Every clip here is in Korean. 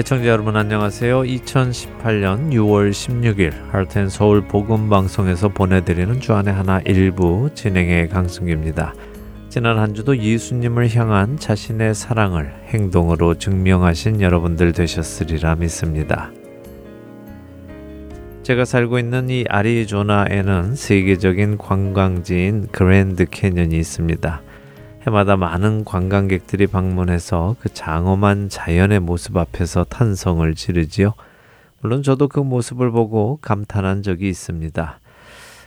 애청자 여러분 안녕하세요. 2018년 6월 16일 하트앤 서울 복음 방송에서 보내드리는 주안의 하나 일부 진행의 강승규입니다. 지난 한 주도 예수님을 향한 자신의 사랑을 행동으로 증명하신 여러분들 되셨으리라 믿습니다. 제가 살고 있는 이 아리조나에는 세계적인 관광지인 그랜드 캐년이 있습니다. 해마다 많은 관광객들이 방문해서 그 장엄한 자연의 모습 앞에서 탄성을 지르지요. 물론 저도 그 모습을 보고 감탄한 적이 있습니다.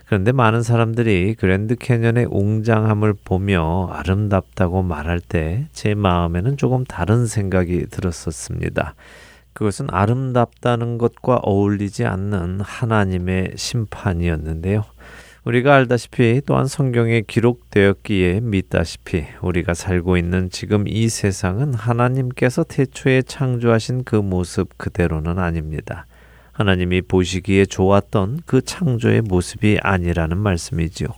그런데 많은 사람들이 그랜드 캐년의 웅장함을 보며 아름답다고 말할 때 제 마음에는 조금 다른 생각이 들었었습니다. 그것은 아름답다는 것과 어울리지 않는 하나님의 심판이었는데요. 우리가 알다시피 또한 성경에 기록되었기에 믿다시피 우리가 살고 있는 지금 이 세상은 하나님께서 태초에 창조하신 그 모습 그대로는 아닙니다. 하나님이 보시기에 좋았던 그 창조의 모습이 아니라는 말씀이지요.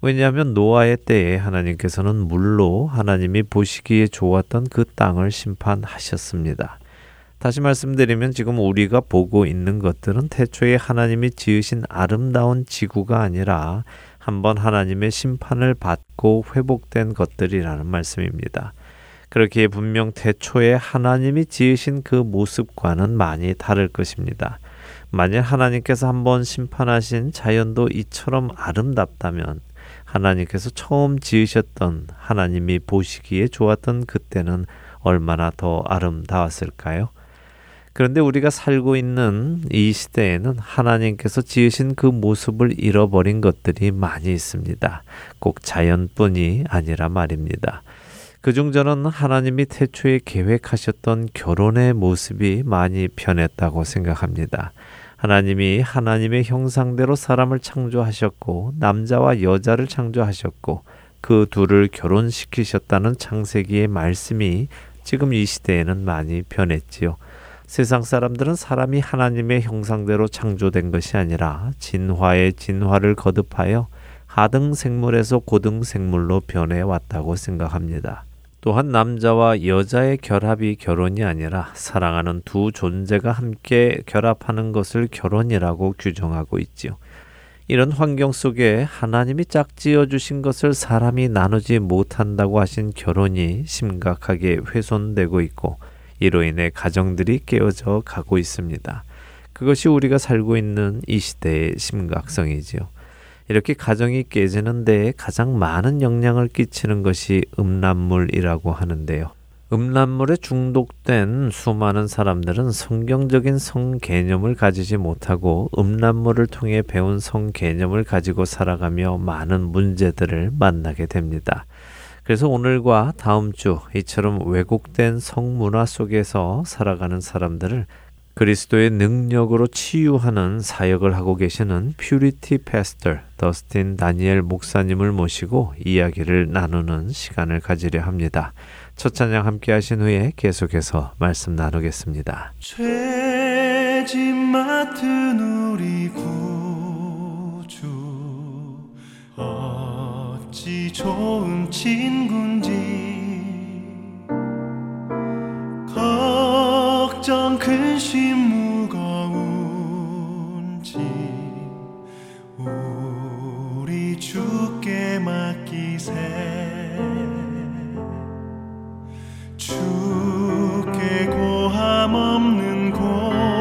왜냐하면 노아의 때에 하나님께서는 물로 하나님이 보시기에 좋았던 그 땅을 심판하셨습니다. 다시 말씀드리면 지금 우리가 보고 있는 것들은 태초에 하나님이 지으신 아름다운 지구가 아니라 한번 하나님의 심판을 받고 회복된 것들이라는 말씀입니다. 그렇기에 분명 태초에 하나님이 지으신 그 모습과는 많이 다를 것입니다. 만일 하나님께서 한번 심판하신 자연도 이처럼 아름답다면 하나님께서 처음 지으셨던 하나님이 보시기에 좋았던 그때는 얼마나 더 아름다웠을까요? 그런데 우리가 살고 있는 이 시대에는 하나님께서 지으신 그 모습을 잃어버린 것들이 많이 있습니다. 꼭 자연뿐이 아니라 말입니다. 그중 저는 하나님이 태초에 계획하셨던 결혼의 모습이 많이 변했다고 생각합니다. 하나님이 하나님의 형상대로 사람을 창조하셨고 남자와 여자를 창조하셨고 그 둘을 결혼시키셨다는 창세기의 말씀이 지금 이 시대에는 많이 변했지요. 세상 사람들은 사람이 하나님의 형상대로 창조된 것이 아니라 진화의 진화를 거듭하여 하등 생물에서 고등 생물로 변해 왔다고 생각합니다. 또한 남자와 여자의 결합이 결혼이 아니라 사랑하는 두 존재가 함께 결합하는 것을 결혼이라고 규정하고 있지요. 이런 환경 속에 하나님이 짝지어 주신 것을 사람이 나누지 못한다고 하신 결혼이 심각하게 훼손되고 있고 이로 인해 가정들이 깨어져 가고 있습니다. 그것이 우리가 살고 있는 이 시대의 심각성이지요. 이렇게 가정이 깨지는데 가장 많은 영향을 끼치는 것이 음란물이라고 하는데요. 음란물에 중독된 수많은 사람들은 성경적인 성 개념을 가지지 못하고 음란물을 통해 배운 성 개념을 가지고 살아가며 많은 문제들을 만나게 됩니다. 그래서 오늘과 다음 주 이처럼 왜곡된 성문화 속에서 살아가는 사람들을 그리스도의 능력으로 치유하는 사역을 하고 계시는 퓨리티 패스터 더스틴 다니엘 목사님을 모시고 이야기를 나누는 시간을 가지려 합니다. 첫 찬양 함께 하신 후에 계속해서 말씀 나누겠습니다. 죄짐 맡은 우리 구주 어 찌 좋은 친군지. 걱정 근심 무거운지 우리 주께 맡기세. 주께 고함 없는 고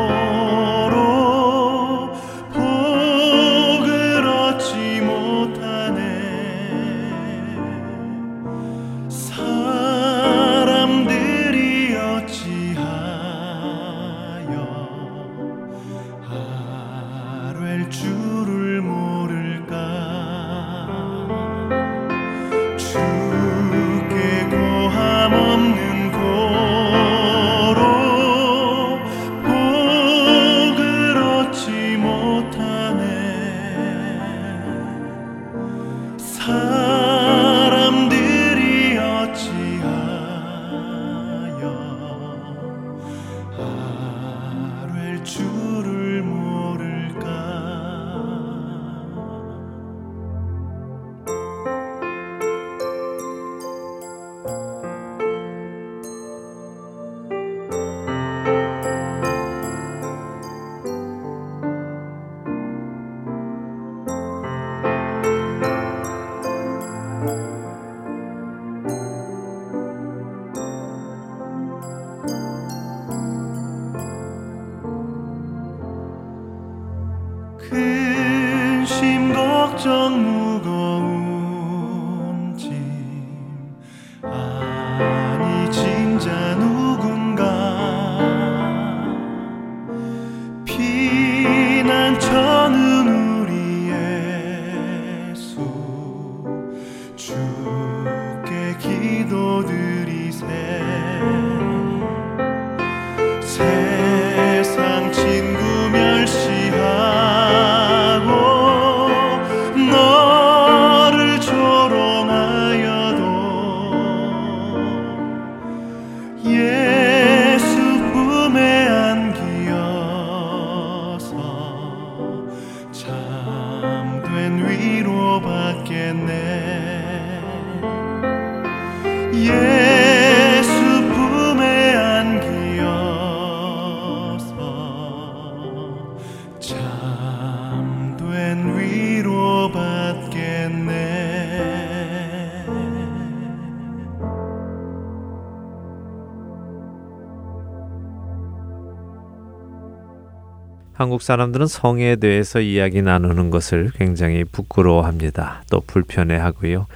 한국 사람들은 성에 대해서 이야기 나누는 것을 굉장히 부끄러워합니다. 또 불편해하고요.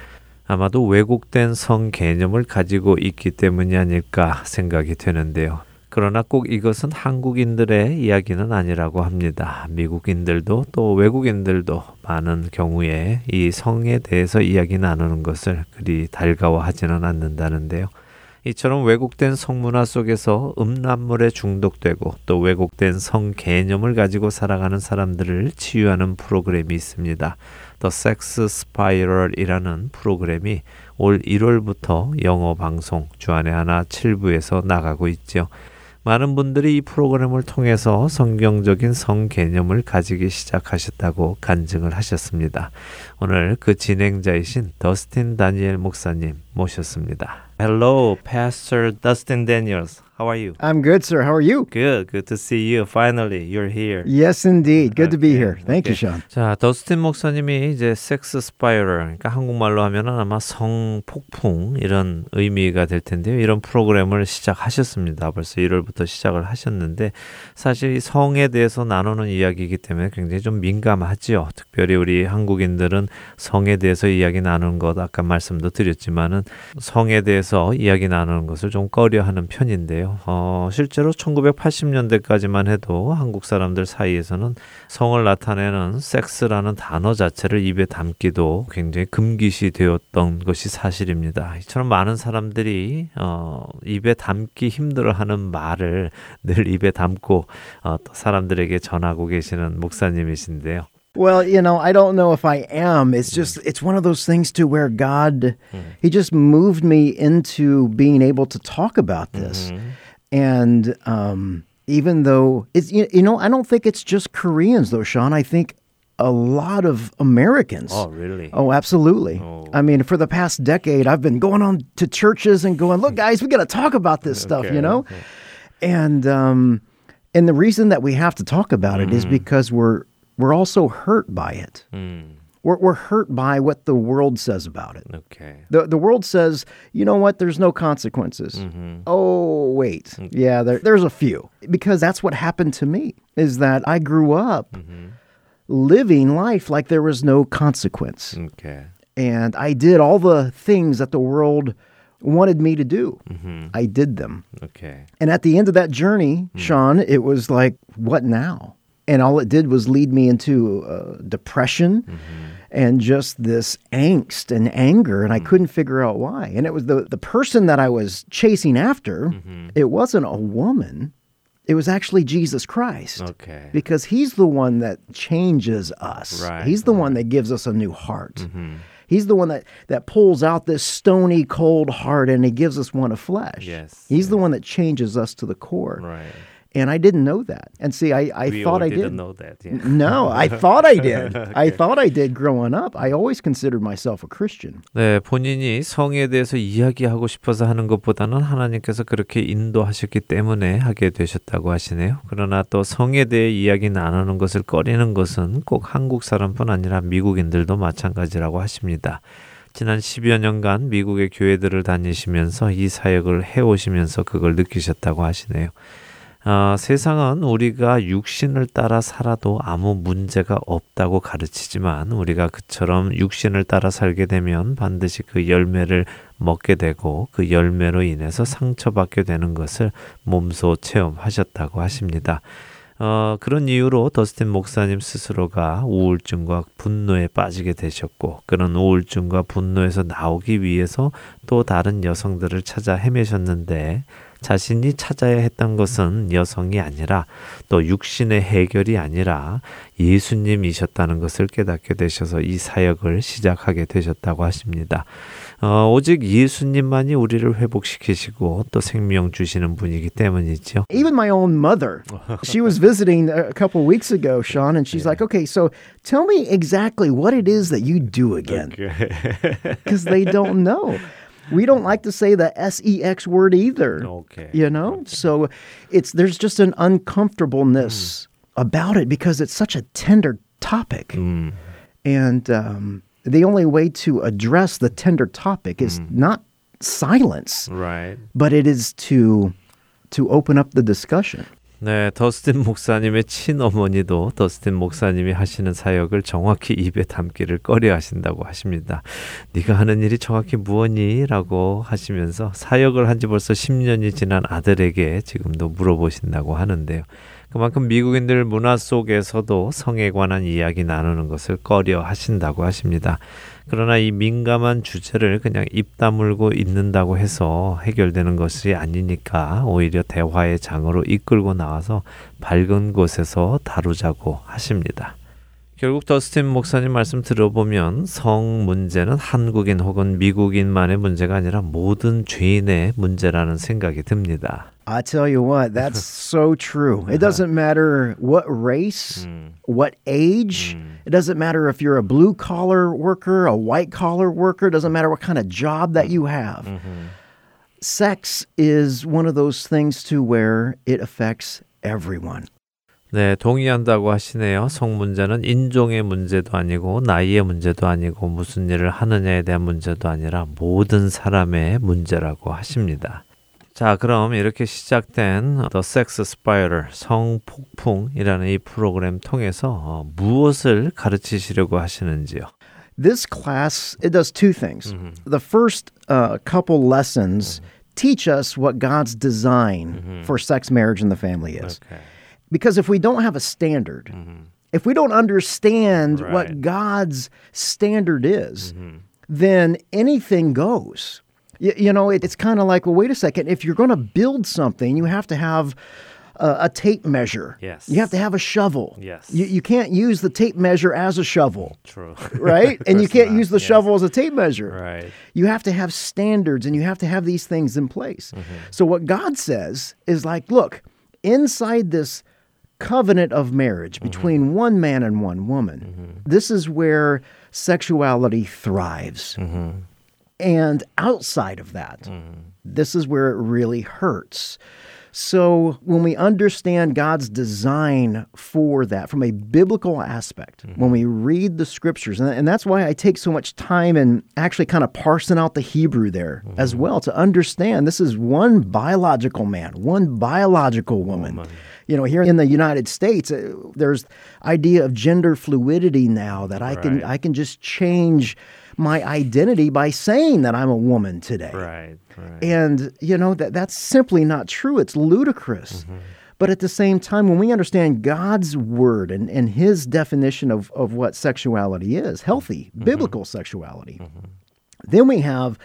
아마도 왜곡된 성 개념을 가지고 있기 때문이 아닐까 생각이 되는데요. 그러나 꼭 이것은 한국인들의 이야기는 아니라고 합니다. 미국인들도 또 외국인들도 많은 경우에 이 성에 대해서 이야기 나누는 것을 그리 달가워하지는 않는다는데요. 이처럼 왜곡된 성문화 속에서 음란물에 중독되고 또 왜곡된 성 개념을 가지고 살아가는 사람들을 치유하는 프로그램이 있습니다. The Sex Spiral이라는 프로그램이 올 1월부터 영어 방송 주안의 하나 7부에서 나가고 있죠. 많은 분들이 이 프로그램을 통해서 성경적인 성 개념을 가지기 시작하셨다고 간증을 하셨습니다. 오늘 그 진행자이신 더스틴 다니엘 목사님 모셨습니다. Hello, Pastor Dustin Daniels. How are you? I'm good, sir. How are you? Good, good to see you. Finally, you're here. Yes, indeed. Good to be Okay, here. Thank you, okay. Sean. 자, 더스틴 목사님이 이제 섹스 스파이럴, 그러니까 한국말로 하면은 아마 성폭풍 이런 의미가 될 텐데요. 이런 프로그램을 시작하셨습니다. 벌써 1월부터 시작을 하셨는데 사실 이 성에 대해서 나누는 이야기이기 때문에 굉장히 좀 민감하지요. 특별히 우리 한국인들은 성에 대해서 이야기 나누는 것 아까 말씀도 드렸지만은 성에 대해서 이야기 나누는 것을 좀 꺼려하는 편인데요. 어, 실제로 1980년대까지만 해도 한국 사람들 사이에서는 성을 나타내는 섹스라는 단어 자체를 입에 담기도 굉장히 금기시 되었던 것이 사실입니다. 이처럼 많은 사람들이 어, 입에 담기 힘들어하는 말을 늘 입에 담고 어, 또 사람들에게 전하고 계시는 목사님이신데요. Well, you know, I don't know if I am. It's just, it's one of those things to where God, He just moved me into being able to talk about this. And um, even though it's, you, you know, I don't think it's just Koreans though, Sean. I think a lot of Americans. Oh, really? Oh, absolutely. Oh. I mean, for the past decade, I've been going on to churches and going, look, guys, we got to talk about this stuff, you know? okay. And um, and the reason that we have to talk about it is Mm-hmm. because we're we're also hurt by it. Mm. We're, we're hurt by what the world says about it. Okay. The, the world says, you know what, there's no consequences. Mm-hmm. Oh, wait. Okay. Yeah, there, there's a few. Because that's what happened to me, is that I grew up mm-hmm. living life like there was no consequence. Okay. And I did all the things that the world wanted me to do. Mm-hmm. I did them. Okay. And at the end of that journey, hmm. Sean, it was like, what now? and all it did was lead me into uh, depression mm-hmm. and just this angst and anger and mm-hmm. i mm. couldn't figure out why and it was the, the person that i was chasing after mm-hmm. it wasn't a woman it was actually jesus christ okay because he's the one that changes us right, he's the right. one that gives us a new heart mm-hmm. He's the one that, that pulls out this stony, cold heart and he gives us one of flesh. Yes. He's yes. the one that changes us to the core. Right. And I didn't know that. And see, I, I We thought I didn't did. know that. Yeah. No, I thought I did. I thought I did growing up. I always considered myself a Christian. 네, 본인이 성에 대해서 이야기하고 싶어서 하는 것보다는 하나님께서 그렇게 인도하셨기 때문에 하게 되셨다고 하시네요. 그러나 또 성에 대해 이야기 나누는 것을 꺼리는 것은 꼭 한국 사람뿐 아니라 미국인들도 마찬가지라고 하십니다. 지난 10여 년간 미국의 교회들을 다니시면서 이 사역을 해오시면서 그걸 느끼셨다고 하시네요. 어, 세상은 우리가 육신을 따라 살아도 아무 문제가 없다고 가르치지만 우리가 그처럼 육신을 따라 살게 되면 반드시 그 열매를 먹게 되고 그 열매로 인해서 상처받게 되는 것을 몸소 체험하셨다고 하십니다. 어, 그런 이유로 더스틴 목사님 스스로가 우울증과 분노에 빠지게 되셨고 그런 우울증과 분노에서 나오기 위해서 또 다른 여성들을 찾아 헤매셨는데 자신이 찾아야 했던 것은 여성이 아니라 또 육신의 해결이 아니라 예수님이셨다는 것을 깨닫게 되셔서 이 사역을 시작하게 되셨다고 하십니다. 어, 오직 예수님만이 우리를 회복시키시고 또 생명 주시는 분이기 때문이죠. Even my own mother, she was visiting a couple weeks ago, Sean, and she's like, "Okay, so tell me exactly what it is that you do again," because they don't know. We don't like to say the sex word either. Okay. You know, so it's there's just an uncomfortableness hmm. about it because it's such a tender topic, hmm. and um, the only way to address the tender topic is hmm. not silence, Right. but it is to to open up the discussion. 네, 더스틴 목사님의 친어머니도 더스틴 목사님이 하시는 사역을 정확히 입에 담기를 꺼려 하신다고 하십니다. 네가 하는 일이 정확히 무엇니? 라고 하시면서 사역을 한 지 벌써 10년이 지난 아들에게 지금도 물어보신다고 하는데요. 그만큼 미국인들 문화 속에서도 성에 관한 이야기 나누는 것을 꺼려 하신다고 하십니다. 그러나 이 민감한 주제를 그냥 입 다물고 있는다고 해서 해결되는 것이 아니니까 오히려 대화의 장으로 이끌고 나와서 밝은 곳에서 다루자고 하십니다. 결국 더스틴 목사님 말씀 들어보면 성 문제는 한국인 혹은 미국인만의 문제가 아니라 모든 죄인의 문제라는 생각이 듭니다. I tell you what, that's so true. It doesn't matter what race, what age. It doesn't matter if you're a blue collar worker, a white collar worker. It doesn't matter what kind of job that you have. Sex is one of those things to where it affects everyone. 네, 동의한다고 하시네요. 성 문제는 인종의 문제도 아니고 나이의 문제도 아니고 무슨 일을 하느냐에 대한 문제도 아니라 모든 사람의 문제라고 하십니다. 자, 그럼 이렇게 시작된 The Sex Spiral 성폭풍이라는 이 프로그램 통해서 어, 무엇을 가르치시려고 하시는지요? This class it does two things. The first uh, couple lessons teach us what God's design for sex, marriage, and the family is. Okay. Because if we don't have a standard, mm-hmm. if we don't understand Right. what God's standard is, mm-hmm. then anything goes. You, you know, it, it's kind of like, well, wait a second. If you're going to build something, you have to have a, a tape measure. Yes. You have to have a shovel. Yes. You, you can't use the tape measure as a shovel, True. right? and you can't not. use the Yes. shovel as a tape measure. Right. You have to have standards and you have to have these things in place. Mm-hmm. So, what God says is like, look, inside this covenant of marriage mm-hmm. between one man and one woman, mm-hmm. this is where sexuality thrives. Mm-hmm. And outside of that, this is where it really hurts. So, when we understand God's design for that from a biblical aspect, when we read the scriptures, and, and that's why I take so much time in actually kind of parsing out the Hebrew there as well to understand this is one biological man, one biological woman. You know, here in the United States, uh, there's idea of gender fluidity now that I can I can just change my identity by saying that I'm a woman today. Right. Right. And you know that that's simply not true. It's ludicrous. Mm-hmm. But at the same time, when we understand God's word and, and his definition of, of what sexuality is, healthy, mm-hmm. Mm-hmm. biblical sexuality, then we have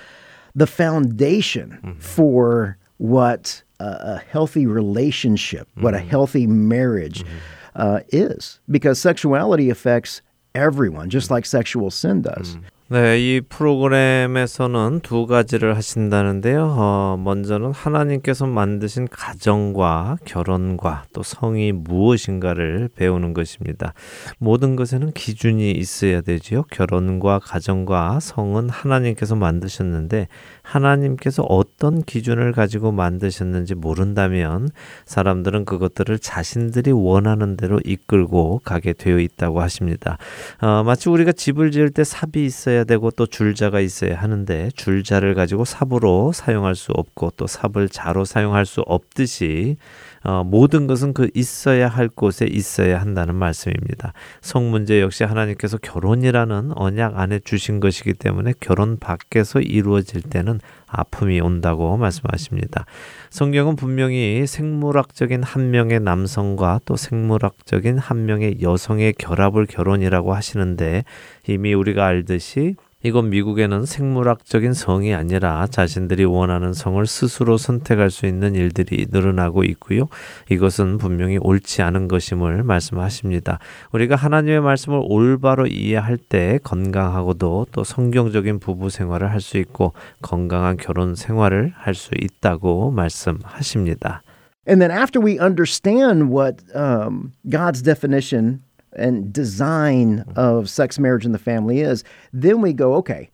the foundation for what a, a healthy relationship, what a mm-hmm. healthy marriage mm-hmm. uh, is. Because sexuality affects everyone, just mm-hmm. like sexual sin does. 네, 이 프로그램에서는 두 가지를 하신다는데요. 어, 먼저는 하나님께서 만드신 가정과 결혼과 또 성이 무엇인가를 배우는 것입니다. 모든 것에는 기준이 있어야 되지요. 결혼과 가정과 성은 하나님께서 만드셨는데 하나님께서 어떤 기준을 가지고 만드셨는지 모른다면 사람들은 그것들을 자신들이 원하는 대로 이끌고 가게 되어 있다고 하십니다. 어, 마치 우리가 집을 지을 때 삽이 있어야 되고 또 줄자가 있어야 하는데 줄자를 가지고 삽으로 사용할 수 없고 또 삽을 자로 사용할 수 없듯이 어, 모든 것은 그 있어야 할 곳에 있어야 한다는 말씀입니다. 성 문제 역시 하나님께서 결혼이라는 언약 안에 주신 것이기 때문에 결혼 밖에서 이루어질 때는 아픔이 온다고 말씀하십니다. 성경은 분명히 생물학적인 한 명의 남성과 또 생물학적인 한 명의 여성의 결합을 결혼이라고 하시는데 이미 우리가 알듯이 이건 미국에는 생물학적인 성이 아니라 자신들이 원하는 성을 스스로 선택할 수 있는 일들이 늘어나고 있고요. 이것은 분명히 옳지 않은 것임을 말씀하십니다. 우리가 하나님의 말씀을 올바로 이해할 때 건강하고도 또 성경적인 부부 생활을 할 수 있고 건강한 결혼 생활을 할 수 있다고 말씀하십니다. And then after we understand what um, God's definition and design mm-hmm. of sex, marriage, and the family is, then we go, okay,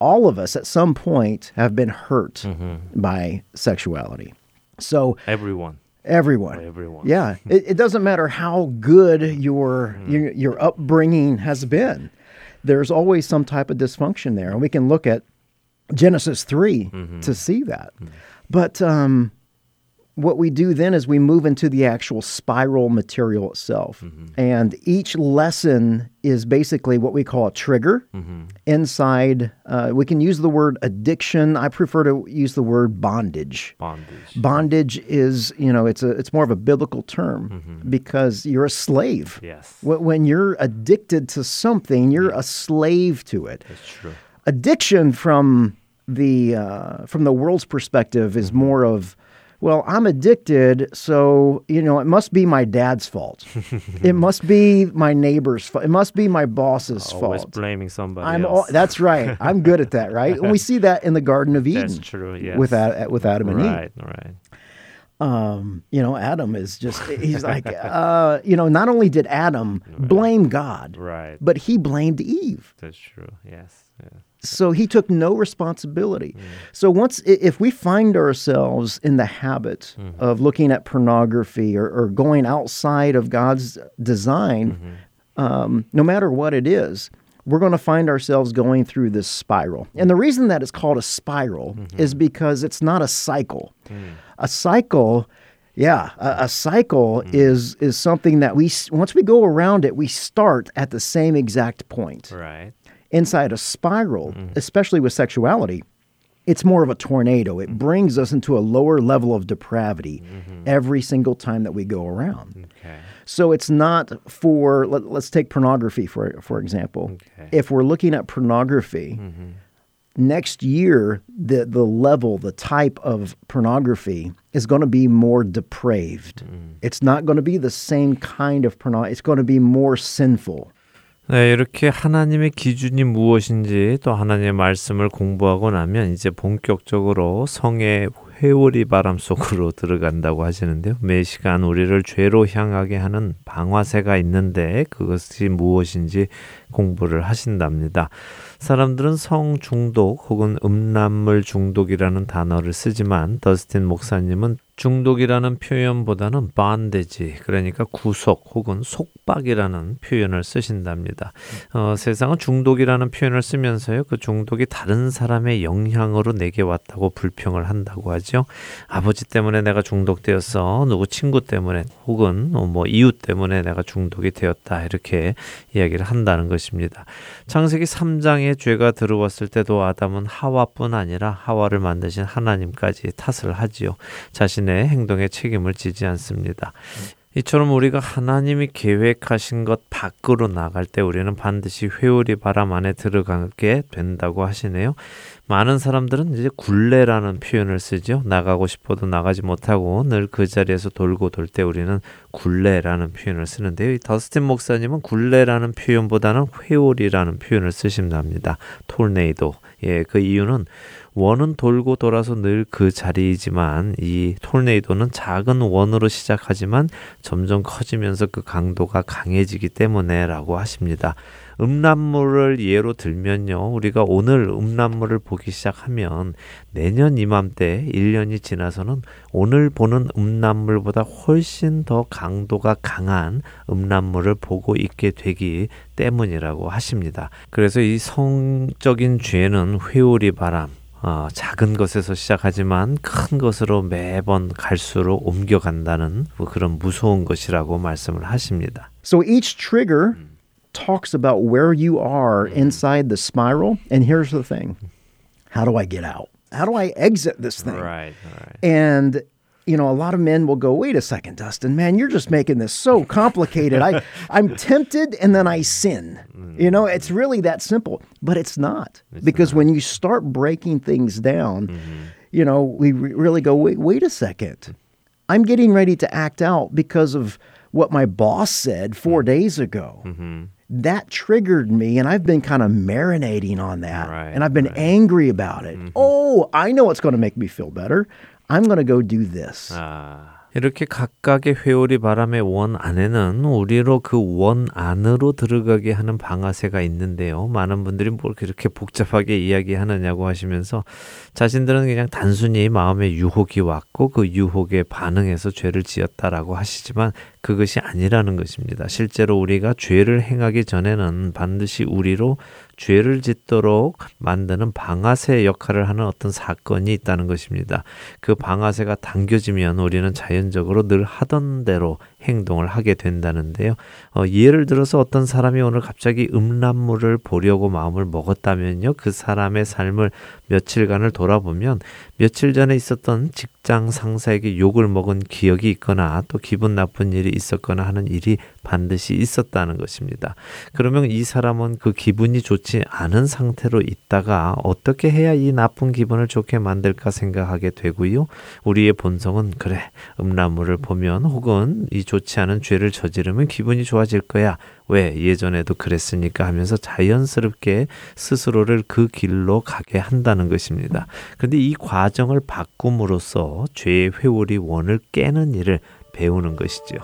all of us at some point have been hurt mm-hmm. by sexuality. So Everyone. everyone, Everyone. yeah, it, it doesn't matter how good your, mm-hmm. your your upbringing has been. There's always some type of dysfunction there, and we can look at Genesis 3 to see that. But um, what we do then is we move into the actual spiral material itself. And each lesson is basically what we call a trigger inside. Uh, we can use the word addiction. I prefer to use the word bondage. Bondage. Bondage is, you know, it's a it's more of a biblical term because you're a slave. Yes. When you're addicted to something, you're a slave to it That's true. addiction from the uh, from the world's perspective is more of well i'm addicted so you know it must be my dad's fault it must be my neighbor's fault it must be my boss's Always fault blaming somebody i'm else. all, that's right i'm good at that right and we see that in the garden of eden That's true. Yes. with with adam and eve right. Right. um, you know, Adam is just, he's like, uh, you know, not only did Adam blame God, Right. but he blamed Eve. That's true. Yes. Yeah. So he took no responsibility. So once, if we find ourselves in the habit mm-hmm. of looking at pornography or, or going outside of God's design, mm-hmm. um, no matter what it is, we're going to find ourselves going through this spiral. And the reason that it's called a spiral mm-hmm. is because it's not a cycle. Mm. A cycle, yeah, a, a cycle mm. is is something that we once we go around it, we start at the same exact point Right. Inside a spiral, mm-hmm. especially with sexuality, it's more of a tornado. It mm-hmm. brings us into a lower level of depravity mm-hmm. every single time that we go around. Okay. So it's not for let, us take pornography for for example. Okay. If we're looking at pornography, next year the the level, the type of pornography is going to be more depraved. Mm. It's not going to be the same kind of porno. It's going to be more sinful. 네, 이렇게 하나님의 기준이 무엇인지 또 하나님의 말씀을 공부하고 나면 이제 본격적으로 성의 회오리 바람 속으로 들어간다고 하시는데요. 매 시간 우리를 죄로 향하게 하는 방화쇠가 있는데 그것이 무엇인지 공부를 하신답니다. 사람들은 성 중독 혹은 음란물 중독이라는 단어를 쓰지만 더스틴 목사님은 중독이라는 표현보다는 반대지 그러니까 구속 혹은 속박이라는 표현을 쓰신답니다. 어, 세상은 중독이라는 표현을 쓰면서요 그 중독이 다른 사람의 영향으로 내게 왔다고 불평을 한다고 하죠. 아버지 때문에 내가 중독되었어 누구 친구 때문에 혹은 어, 뭐 이웃 때문에 내가 중독이 되었다 이렇게 이야기를 한다는 것입니다. 창세기 3장에 죄가 들어왔을 때도 아담은 하와뿐 아니라 하와를 만드신 하나님까지 탓을 하지요. 자신 의 행동에 책임을 지지 않습니다. 이처럼 우리가 하나님이 계획하신 것 밖으로 나갈 때 우리는 반드시 회오리 바람 안에 들어가게 된다고 하시네요. 많은 사람들은 이제 굴레라는 표현을 쓰죠. 나가고 싶어도 나가지 못하고 늘 그 자리에서 돌고 돌 때 우리는 굴레라는 표현을 쓰는데요. 이 더스틴 목사님은 굴레라는 표현보다는 회오리라는 표현을 쓰신답니다. 톨네이도. 예, 그 이유는 원은 돌고 돌아서 늘 그 자리이지만 이 톨네이도는 작은 원으로 시작하지만 점점 커지면서 그 강도가 강해지기 때문에라고 하십니다. 음란물을 예로 들면요. 우리가 오늘 음란물을 보기 시작하면 내년 이맘때 1년이 지나서는 오늘 보는 음란물보다 훨씬 더 강도가 강한 음란물을 보고 있게 되기 때문이라고 하십니다. 그래서 이 성적인 죄는 회오리 바람 어, 작은 것에서 시작하지만 큰 것으로 매번 갈수록 옮겨간다는 뭐 그런 무서운 것이라고 말씀을 하십니다. So each trigger talks about where you are inside the spiral. And here's the thing how do I get out? How do I exit this thing? Right, right. And you know, a lot of men will go, "Wait a second, Dustin, man, you're just making this so complicated. I I'm tempted and then I sin. Mm. You know, it's really that simple, but it's not. because when you start breaking things down, mm-hmm. you know, we re- really go, "Wait, wait a second. I'm getting ready to act out because of what my boss said 4 mm-hmm. days ago." Mm-hmm. That triggered me, and I've been kind of marinating on that. Right, and I've been angry about it. Oh, I know what's going to make me feel better. I'm going go do this. 아, 이렇게 각각의 회오리 바람의 원 안에는 우리로 그 원 안으로 들어가게 하는 방아쇠가 있는데요. 많은 분들이 뭘 그렇게 복잡하게 이야기하느냐고 하시면서 자신들은 그냥 단순히 마음에 유혹이 왔고 그 유혹에 반응해서 죄를 지었다라고 하시지만 그것이 아니라는 것입니다. 실제로 우리가 죄를 행하기 전에는 반드시 우리로 죄를 짓도록 만드는 방아쇠 역할을 하는 어떤 사건이 있다는 것입니다. 그 방아쇠가 당겨지면 우리는 자연적으로 늘 하던 대로 행동을 하게 된다는데요. 어, 예를 들어서 어떤 사람이 오늘 갑자기 음란물을 보려고 마음을 먹었다면요. 그 사람의 삶을 며칠간을 돌아보면 며칠 전에 있었던 직장 상사에게 욕을 먹은 기억이 있거나 또 기분 나쁜 일이 있었거나 하는 일이 반드시 있었다는 것입니다. 그러면 이 사람은 그 기분이 좋지 않은 상태로 있다가 어떻게 해야 이 나쁜 기분을 좋게 만들까 생각하게 되고요. 우리의 본성은 그래 음란물을 보면 혹은 이 좋지 않은 죄를 저지르면 기분이 좋아질 거야. 왜 예전에도 그랬으니까 하면서 자연스럽게 스스로를 그 길로 가게 한다는 것입니다. 그런데 이 과정을 바꿈으로써 죄의 회오리 원을 깨는 일을 배우는 것이죠.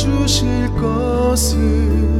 주실 것을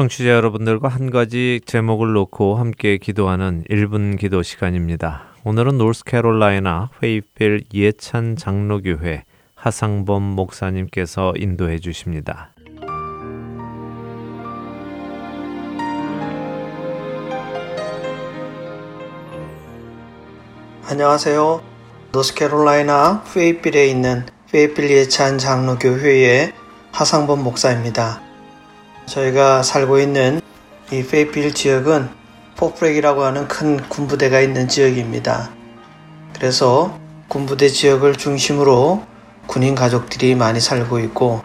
청취자 여러분들과 한 가지 제목을 놓고 함께 기도하는 1분 기도 시간입니다. 오늘은 노스캐롤라이나 페이필 예찬 장로교회 하상범 목사님께서 인도해 주십니다. 안녕하세요. 노스캐롤라이나 페이필에 있는 페이필 예찬 장로교회의 하상범 목사입니다. 저희가 살고 있는 이 페이필 지역은 포프렉이라고 하는 큰 군부대가 있는 지역입니다. 그래서 군부대 지역을 중심으로 군인 가족들이 많이 살고 있고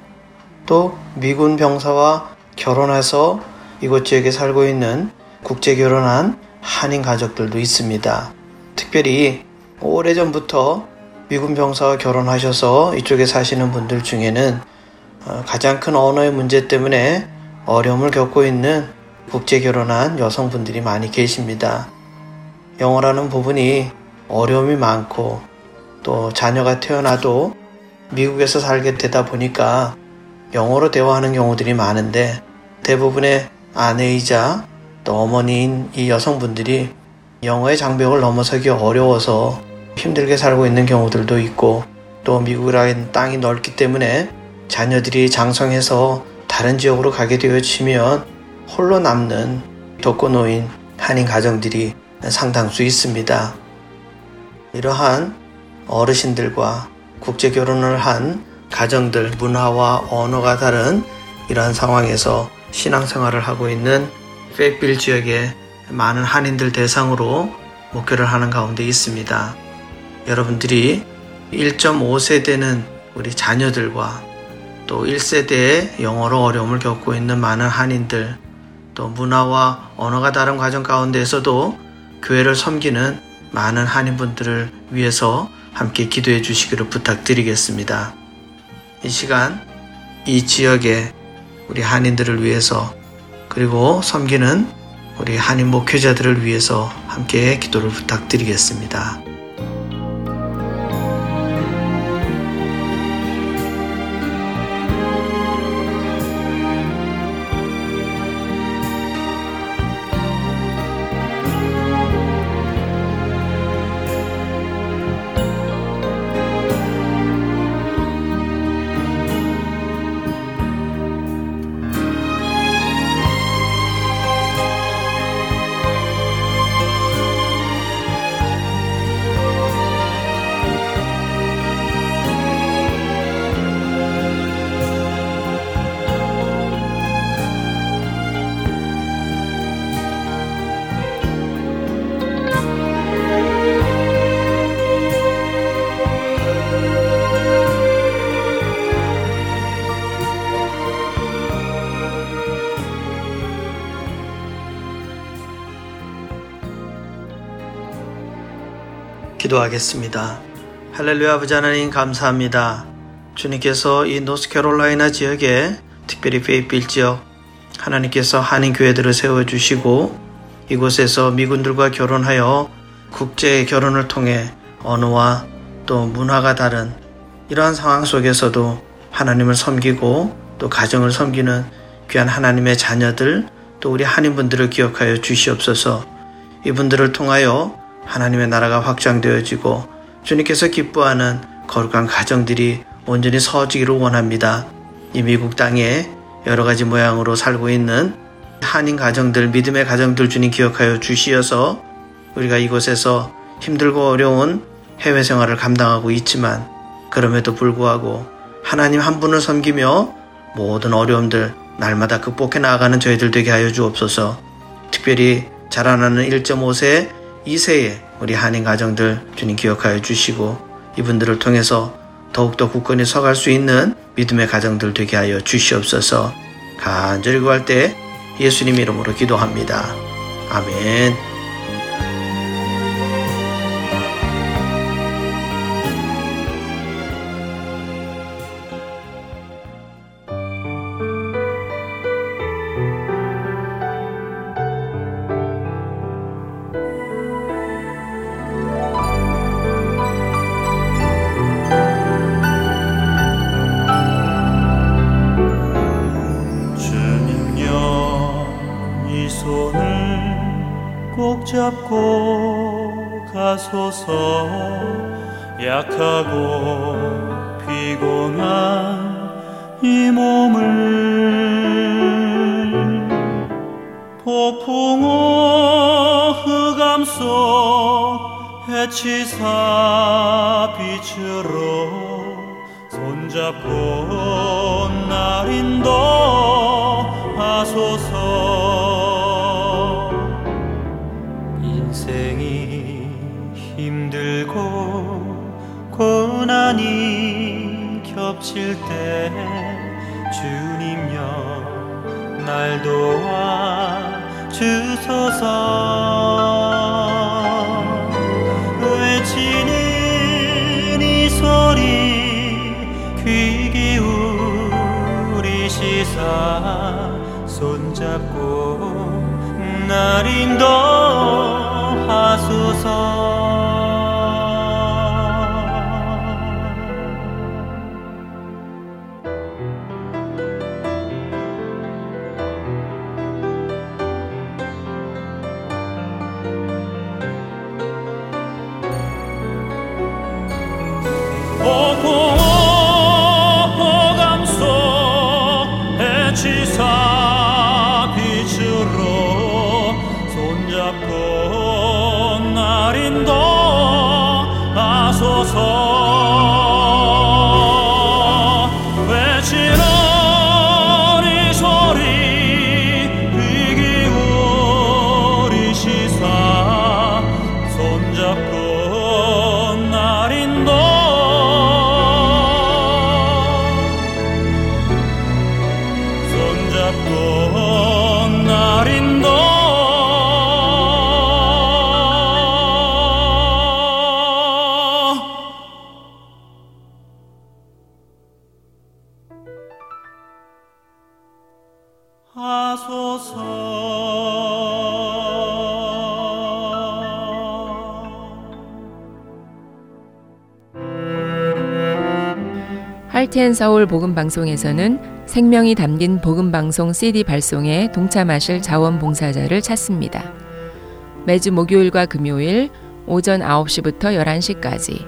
또 미군 병사와 결혼해서 이곳 지역에 살고 있는 국제 결혼한 한인 가족들도 있습니다. 특별히 오래전부터 미군 병사와 결혼하셔서 이쪽에 사시는 분들 중에는 어, 가장 큰 언어의 문제 때문에 어려움을 겪고 있는 국제 결혼한 여성분들이 많이 계십니다. 영어라는 부분이 어려움이 많고 또 자녀가 태어나도 미국에서 살게 되다 보니까 영어로 대화하는 경우들이 많은데 대부분의 아내이자 또 어머니인 이 여성분들이 영어의 장벽을 넘어서기 어려워서 힘들게 살고 있는 경우들도 있고 또 미국이라는 땅이 넓기 때문에 자녀들이 장성해서 다른 지역으로 가게 되어지면 홀로 남는 독거 노인 한인 가정들이 상당수 있습니다. 이러한 어르신들과 국제 결혼을 한 가정들, 문화와 언어가 다른 이러한 상황에서 신앙생활을 하고 있는 페이필 지역의 많은 한인들 대상으로 목회를 하는 가운데 있습니다. 여러분들이 1.5세대는 우리 자녀들과 또 1세대에 영어로 어려움을 겪고 있는 많은 한인들, 또 문화와 언어가 다른 과정 가운데에서도 교회를 섬기는 많은 한인분들을 위해서 함께 기도해 주시기를 부탁드리겠습니다. 이 시간, 이 지역에 우리 한인들을 위해서 그리고 섬기는 우리 한인 목회자들을 위해서 함께 기도를 부탁드리겠습니다. 기도하겠습니다. 할렐루야 아버지 하나님 감사합니다. 주님께서 이 노스캐롤라이나 지역에 특별히 페이필 지역 하나님께서 한인 교회들을 세워 주시고 이곳에서 미군들과 결혼하여 국제 결혼을 통해 언어와 또 문화가 다른 이러한 상황 속에서도 하나님을 섬기고 또 가정을 섬기는 귀한 하나님의 자녀들 또 우리 한인분들을 기억하여 주시옵소서 이분들을 통하여 하나님의 나라가 확장되어지고 주님께서 기뻐하는 거룩한 가정들이 온전히 서지기를 원합니다. 이 미국 땅에 여러 가지 모양으로 살고 있는 한인 가정들, 믿음의 가정들 주님 기억하여 주시어서 우리가 이곳에서 힘들고 어려운 해외 생활을 감당하고 있지만 그럼에도 불구하고 하나님 한 분을 섬기며 모든 어려움들 날마다 극복해 나아가는 저희들 되게 하여 주옵소서. 특별히 자라나는 1.5세, 2세의 우리 한인 가정들 주님 기억하여 주시고 이분들을 통해서 더욱더 굳건히 서갈 수 있는 믿음의 가정들 되게 하여 주시옵소서. 간절히 구할 때 예수님 이름으로 기도합니다. 아멘. 손잡고 날인도 하소서. 고난이 겹칠 때 주님여 날 도와 주소서 할텐 서울 복음 방송에서는 생명이 담긴 복음 방송 CD 발송에 동참하실 자원봉사자를 찾습니다. 매주 목요일과 금요일 오전 9시부터 11시까지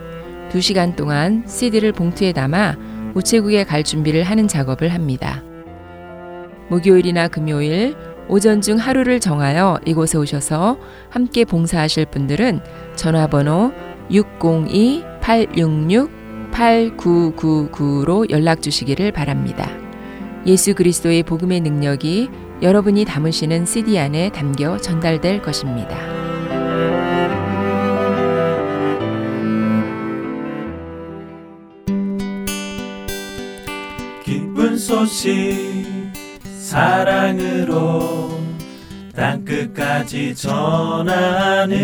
2시간 동안 CD를 봉투에 담아 우체국에 갈 준비를 하는 작업을 합니다. 목요일이나 금요일 오전 중 하루를 정하여 이곳에 오셔서 함께 봉사하실 분들은 전화번호 602-866 8999로 연락 주시기를 바랍니다. 예수 그리스도의 복음의 능력이 여러분이 담으시는 CD 안에 담겨 전달될 것입니다. 기쁜 소식 사랑으로 땅 끝까지 전하는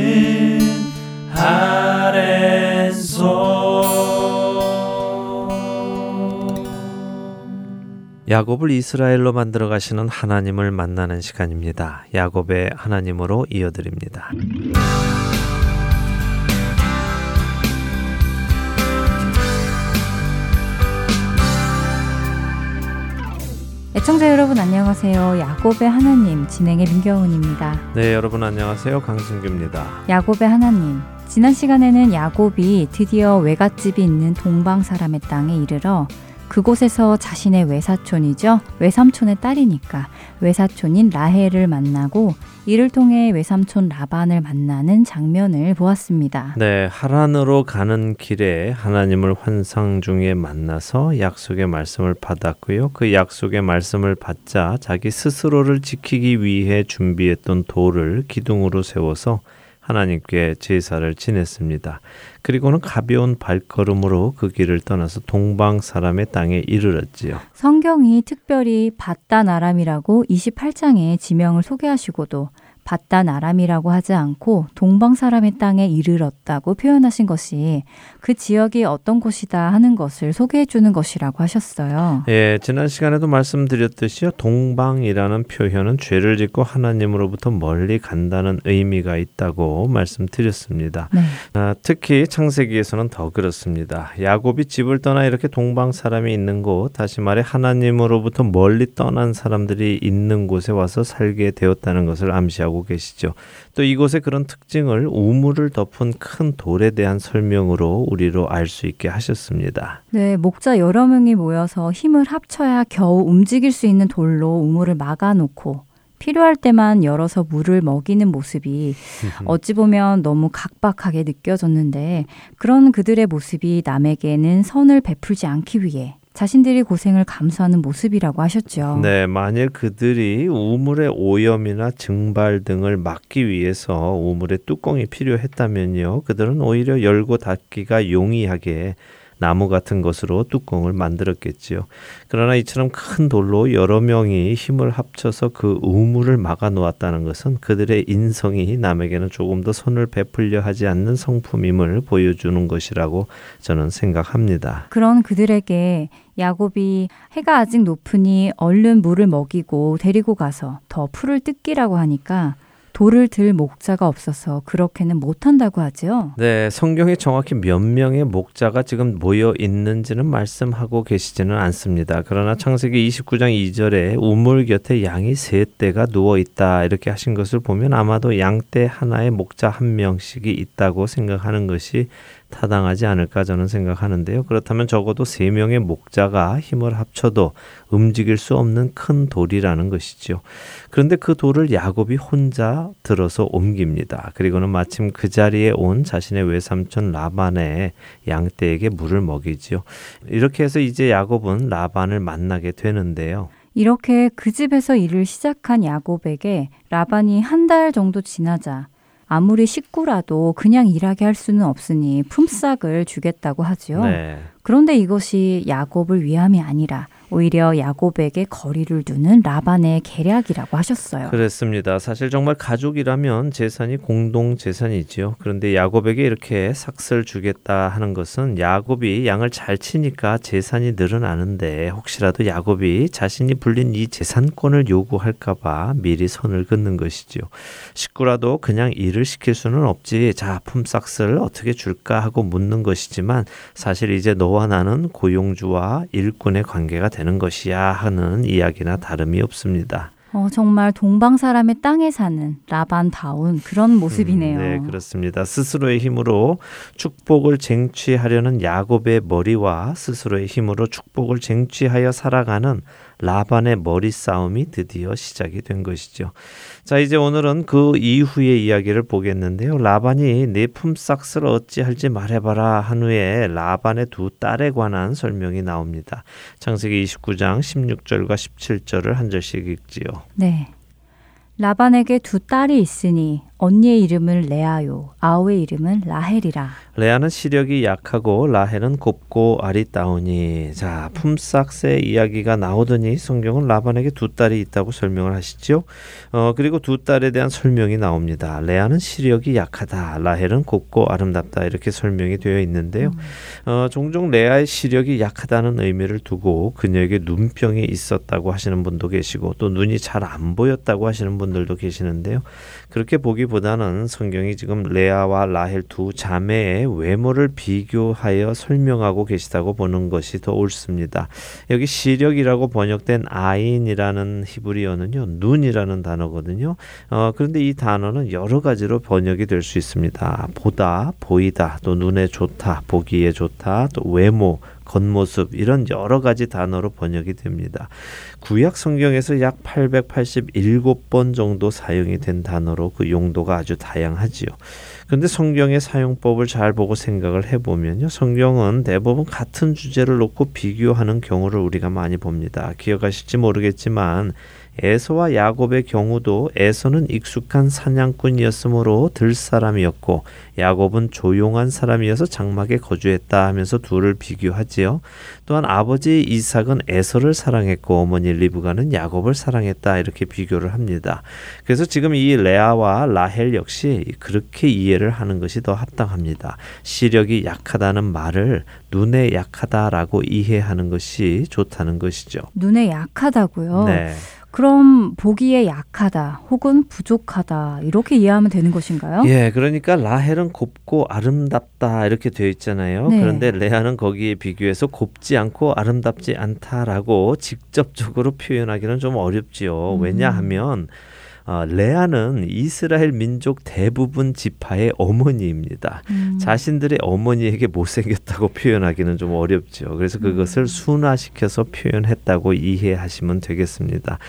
아랜소 야곱을 이스라엘로 만들어 가시는 하나님을 만나는 시간입니다. 야곱의 하나님으로 이어드립니다. 애청자 여러분 안녕하세요. 야곱의 하나님 진행의 민경훈입니다. 네, 여러분 안녕하세요. 강승규입니다. 야곱의 하나님. 지난 시간에는 야곱이 드디어 외갓집이 있는 동방 사람의 땅에 이르러 그곳에서 자신의 외사촌이죠. 외삼촌의 딸이니까 외사촌인 라헬을 만나고 이를 통해 외삼촌 라반을 만나는 장면을 보았습니다. 네, 하란으로 가는 길에 하나님을 환상 중에 만나서 약속의 말씀을 받았고요. 그 약속의 말씀을 받자 자기 스스로를 지키기 위해 준비했던 돌을 기둥으로 세워서 하나님께 제사를 지냈습니다. 그리고는 가벼운 발걸음으로 그 길을 떠나서 동방 사람의 땅에 이르렀지요. 성경이 특별히 바단 아람이라고 28장에 지명을 소개하시고도 바단 아람이라고 하지 않고 동방 사람의 땅에 이르렀다고 표현하신 것이 그 지역이 어떤 곳이다 하는 것을 소개해 주는 것이라고 하셨어요. 예, 지난 시간에도 말씀드렸듯이요. 동방이라는 표현은 죄를 짓고 하나님으로부터 멀리 간다는 의미가 있다고 말씀드렸습니다. 네. 아, 특히 창세기에서는 더 그렇습니다. 야곱이 집을 떠나 이렇게 동방 사람이 있는 곳, 다시 말해 하나님으로부터 멀리 떠난 사람들이 있는 곳에 와서 살게 되었다는 것을 암시하고 계시죠. 또 이곳의 그런 특징을 우물을 덮은 큰 돌에 대한 설명으로 우리로 알 수 있게 하셨습니다. 네, 목자 여러 명이 모여서 힘을 합쳐야 겨우 움직일 수 있는 돌로 우물을 막아놓고 필요할 때만 열어서 물을 먹이는 모습이 어찌 보면 너무 각박하게 느껴졌는데 그런 그들의 모습이 남에게는 선을 베풀지 않기 위해 자신들이 고생을 감수하는 모습이라고 하셨죠. 네, 만일 그들이 우물의 오염이나 증발 등을 막기 위해서 우물의 뚜껑이 필요했다면요. 그들은 오히려 열고 닫기가 용이하게 나무 같은 것으로 뚜껑을 만들었겠지요. 그러나 이처럼 큰 돌로 여러 명이 힘을 합쳐서 그 우물을 막아 놓았다는 것은 그들의 인성이 남에게는 조금 더 손을 베풀려 하지 않는 성품임을 보여주는 것이라고 저는 생각합니다. 그런 그들에게 야곱이 해가 아직 높으니 얼른 물을 먹이고 데리고 가서 더 풀을 뜯기라고 하니까 돌을 들 목자가 없어서 그렇게는 못한다고 하죠. 네, 성경에 정확히 몇 명의 목자가 지금 모여 있는지는 말씀하고 계시지는 않습니다. 그러나 창세기 29장 2절에 우물 곁에 양이 세 떼가 누워 있다 이렇게 하신 것을 보면 아마도 양 떼 하나에 목자 한 명씩이 있다고 생각하는 것이 타당하지 않을까 저는 생각하는데요. 그렇다면 적어도 세 명의 목자가 힘을 합쳐도 움직일 수 없는 큰 돌이라는 것이죠. 그런데 그 돌을 야곱이 혼자 들어서 옮깁니다. 그리고는 마침 그 자리에 온 자신의 외삼촌 라반의 양떼에게 물을 먹이지요. 이렇게 해서 이제 야곱은 라반을 만나게 되는데요. 이렇게 그 집에서 일을 시작한 야곱에게 라반이 한 달 정도 지나자 아무리 식구라도 그냥 일하게 할 수는 없으니 품삯을 주겠다고 하지요. 네. 그런데 이것이 야곱을 위함이 아니라 오히려 야곱에게 거리를 두는 라반의 계략이라고 하셨어요. 그렇습니다. 사실 정말 가족이라면 재산이 공동 재산이지요. 그런데 야곱에게 이렇게 삭슬 주겠다 하는 것은 야곱이 양을 잘 치니까 재산이 늘어나는데 혹시라도 야곱이 자신이 불린 이 재산권을 요구할까봐 미리 선을 긋는 것이지요. 식구라도 그냥 일을 시킬 수는 없지. 자, 품삯을 어떻게 줄까 하고 묻는 것이지만 사실 이제 너와 나는 고용주와 일꾼의 관계가 되는 것이야 하는 이야기나 다름이 없습니다. 어, 정말 동방 사람의 땅에 사는 라반다운 그런 모습이네요. 음, 네, 그렇습니다. 스스로의 힘으로 축복을 쟁취하려는 야곱의 머리와 스스로의 힘으로 축복을 쟁취하여 살아가는 라반의 머리 싸움이 드디어 시작이 된 것이죠. 자, 이제 오늘은 그 이후의 이야기를 보겠는데요. 라반이 내 품삯을 어찌할지 말해봐라 한 후에 라반의 두 딸에 관한 설명이 나옵니다. 창세기 29장 16절과 17절을 한 절씩 읽지요. 네. 라반에게 두 딸이 있으니 언니의 이름은 레아요, 아우의 이름은 라헬이라. 레아는 시력이 약하고 라헬은 곱고 아리따우니 자 품삯의 이야기가 나오더니 성경은 라반에게 두 딸이 있다고 설명을 하시죠. 어 그리고 두 딸에 대한 설명이 나옵니다. 레아는 시력이 약하다, 라헬은 곱고 아름답다 이렇게 설명이 되어 있는데요. 어 종종 레아의 시력이 약하다는 의미를 두고 그녀에게 눈병이 있었다고 하시는 분도 계시고 또 눈이 잘 안 보였다고 하시는 분들도 계시는데요. 그렇게 보기 이야기보다는 성경이 지금 레아와 라헬 두 자매의 외모를 비교하여 설명하고 계시다고 보는 것이 더 옳습니다. 여기 시력이라고 번역된 아인이라는 히브리어는요 눈이라는 단어거든요. 어, 그런데 이 단어는 여러 가지로 번역이 될 수 있습니다. 보다, 보이다, 또 눈에 좋다, 보기에 좋다, 또 외모, 겉모습 이런 여러 가지 단어로 번역이 됩니다. 구약 성경에서 약 887번 정도 사용이 된 단어로 그 용도가 아주 다양하지요. 근데 성경의 사용법을 잘 보고 생각을 해보면요. 성경은 대부분 같은 주제를 놓고 비교하는 경우를 우리가 많이 봅니다. 기억하실지 모르겠지만 에서와 야곱의 경우도 에서는 익숙한 사냥꾼이었으므로 들 사람이었고 야곱은 조용한 사람이어서 장막에 거주했다 하면서 둘을 비교하지요. 또한 아버지 이삭은 에서를 사랑했고 어머니 리브가는 야곱을 사랑했다 이렇게 비교를 합니다. 그래서 지금 이 레아와 라헬 역시 그렇게 이해를 하는 것이 더 합당합니다. 시력이 약하다는 말을 눈에 약하다라고 이해하는 것이 좋다는 것이죠. 눈에 약하다고요? 네. 그럼 보기에 약하다 혹은 부족하다 이렇게 이해하면 되는 것인가요? 예, 그러니까 라헬은 곱고 아름답다 이렇게 되어 있잖아요. 네. 그런데 레아는 거기에 비교해서 곱지 않고 아름답지 않다라고 직접적으로 표현하기는 좀 어렵지요. 음. 왜냐하면 어, 레아는 이스라엘 민족 대부분 지파의 어머니입니다. 음. 자신들의 어머니에게 못생겼다고 표현하기는 좀 어렵죠. 그래서 그것을 순화시켜서 표현했다고 이해하시면 되겠습니다.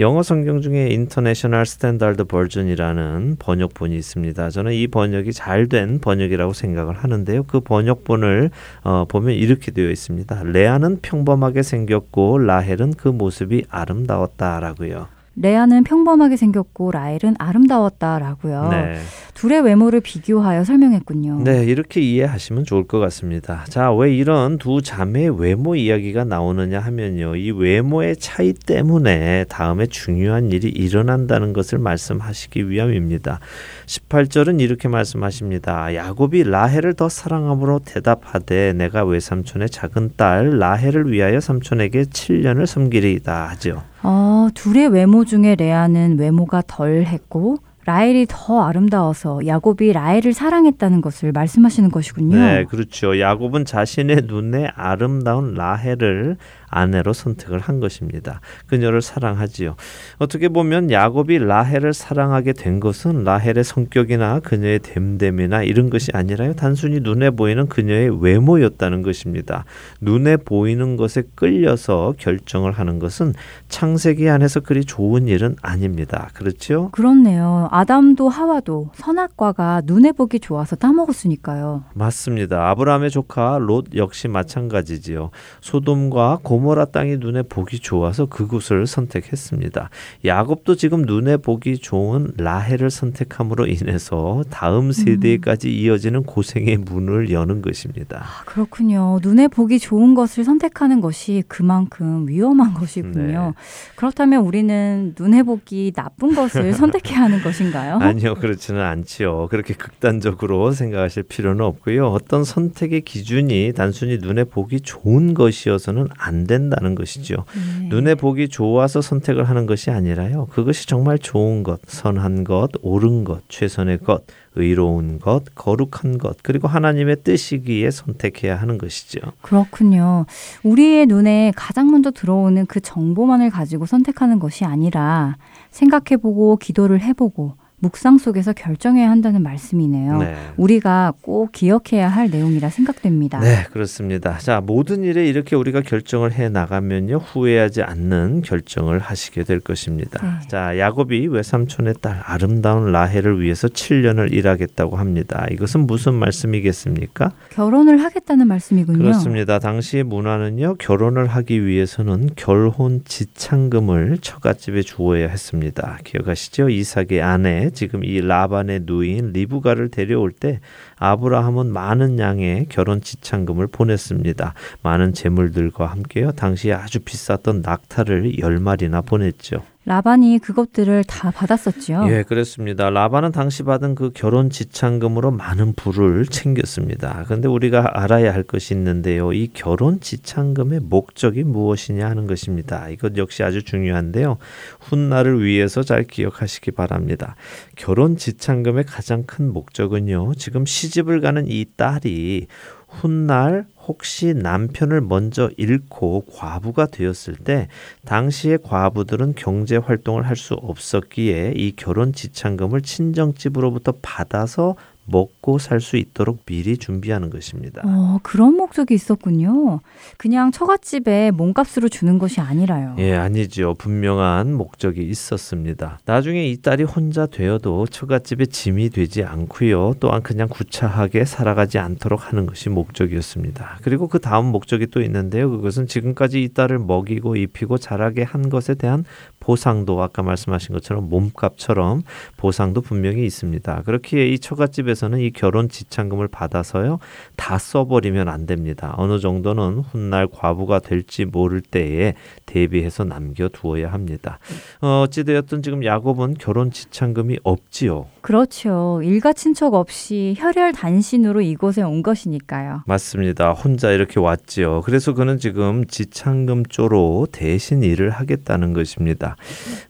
영어 성경 중에 International Standard Version이라는 번역본이 있습니다. 저는 이 번역이 잘 된 번역이라고 생각을 하는데요. 그 번역본을 어, 보면 이렇게 되어 있습니다. 레아는 평범하게 생겼고 라헬은 그 모습이 아름다웠다라고요. 레아는 평범하게 생겼고 라헬은 아름다웠다라고요. 네. 둘의 외모를 비교하여 설명했군요. 네, 이렇게 이해하시면 좋을 것 같습니다. 자, 왜 이런 두 자매의 외모 이야기가 나오느냐 하면요. 이 외모의 차이 때문에 다음에 중요한 일이 일어난다는 것을 말씀하시기 위함입니다. 18절은 이렇게 말씀하십니다. 야곱이 라헬을 더 사랑함으로 대답하되 내가 외삼촌의 작은 딸 라헬을 위하여 삼촌에게 7년을 섬기리이다 하죠. 어, 둘의 외모 중에 레아는 외모가 덜했고 라헬이 더 아름다워서 야곱이 라헬을 사랑했다는 것을 말씀하시는 것이군요. 네, 그렇죠. 야곱은 자신의 눈에 아름다운 라헬을 아내로 선택을 한 것입니다. 그녀를 사랑하지요. 어떻게 보면 야곱이 라헬을 사랑하게 된 것은 라헬의 성격이나 그녀의 됨됨이나 이런 것이 아니라요. 단순히 눈에 보이는 그녀의 외모였다는 것입니다. 눈에 보이는 것에 끌려서 결정을 하는 것은 창세기 안에서 그리 좋은 일은 아닙니다. 그렇죠? 그렇네요. 아담도 하와도 선악과가 눈에 보기 좋아서 따먹었으니까요. 맞습니다. 아브라함의 조카 롯 역시 마찬가지지요. 소돔과 고모 라 땅이 눈에 보기 좋아서 그곳을 선택했습니다. 야곱도 지금 눈에 보기 좋은 라헬을 선택함으로 인해서 다음 세대까지 이어지는 고생의 문을 여는 것입니다. 아, 그렇군요. 눈에 보기 좋은 것을 선택하는 것이 그만큼 위험한 것이군요. 그렇다면 우리는 눈에 보기 나쁜 것을 선택해야 하는 것인가요? 아니요, 그렇지는 않지요. 그렇게 극단적으로 생각하실 필요는 없고요. 어떤 선택의 기준이 단순히 눈에 보기 좋은 것이어서는 안 된다는 것이죠. 네. 눈에 보기 좋아서 선택을 하는 것이 아니라요. 그것이 정말 좋은 것, 선한 것, 옳은 것, 최선의 것, 의로운 것, 거룩한 것, 그리고 하나님의 뜻이기에 선택해야 하는 것이죠. 그렇군요. 우리의 눈에 가장 먼저 들어오는 그 정보만을 가지고 선택하는 것이 아니라 생각해보고 기도를 해보고 묵상 속에서 결정해야 한다는 말씀이네요. 네. 우리가 꼭 기억해야 할 내용이라 생각됩니다. 네, 그렇습니다. 자, 모든 일에 이렇게 우리가 결정을 해 나가면요. 후회하지 않는 결정을 하시게 될 것입니다. 네. 자, 야곱이 외삼촌의 딸 아름다운 라헬을 위해서 7년을 일하겠다고 합니다. 이것은 무슨 말씀이겠습니까? 결혼을 하겠다는 말씀이군요. 그렇습니다. 당시 문화는요, 결혼을 하기 위해서는 결혼 지창금을 처갓집에 주어야 했습니다. 기억하시죠? 이삭의 아내, 지금 이 라반의 누이인 리브가를 데려올 때 아브라함은 많은 양의 결혼 지창금을 보냈습니다. 많은 재물들과 함께요. 당시에 아주 비쌌던 낙타를 열 마리나 보냈죠. 라반이 그것들을 다 받았었지요. 예, 그렇습니다. 라반은 당시 받은 그 결혼 지참금으로 많은 부를 챙겼습니다. 그런데 우리가 알아야 할 것이 있는데요. 이 결혼 지참금의 목적이 무엇이냐 하는 것입니다. 이것 역시 아주 중요한데요. 훗날을 위해서 잘 기억하시기 바랍니다. 결혼 지참금의 가장 큰 목적은요. 지금 시집을 가는 이 딸이 훗날 혹시 남편을 먼저 잃고 과부가 되었을 때 당시의 과부들은 경제 활동을 할 수 없었기에 이 결혼 지참금을 친정집으로부터 받아서 먹고 살 수 있도록 미리 준비하는 것입니다. 어, 그런 목적이 있었군요. 그냥 처갓집에 몸값으로 주는 것이 아니라요. 예, 아니죠. 분명한 목적이 있었습니다. 나중에 이 딸이 혼자 되어도 처갓집에 짐이 되지 않고요. 또한 그냥 구차하게 살아가지 않도록 하는 것이 목적이었습니다. 그리고 그 다음 목적이 또 있는데요. 그것은 지금까지 이 딸을 먹이고 입히고 자라게 한 것에 대한 보상도 아까 말씀하신 것처럼 몸값처럼 보상도 분명히 있습니다. 그렇기에 이 처갓집에 서는 이 결혼 지참금을 받아서요 다 써버리면 안 됩니다. 어느 정도는 훗날 과부가 될지 모를 때에 대비해서 남겨두어야 합니다. 어, 어찌되었든 지금 야곱은 결혼 지참금이 없지요. 그렇죠. 일가 친척 없이 혈혈 단신으로 이곳에 온 것이니까요. 맞습니다. 혼자 이렇게 왔지요. 그래서 그는 지금 지참금 쪼로 대신 일을 하겠다는 것입니다.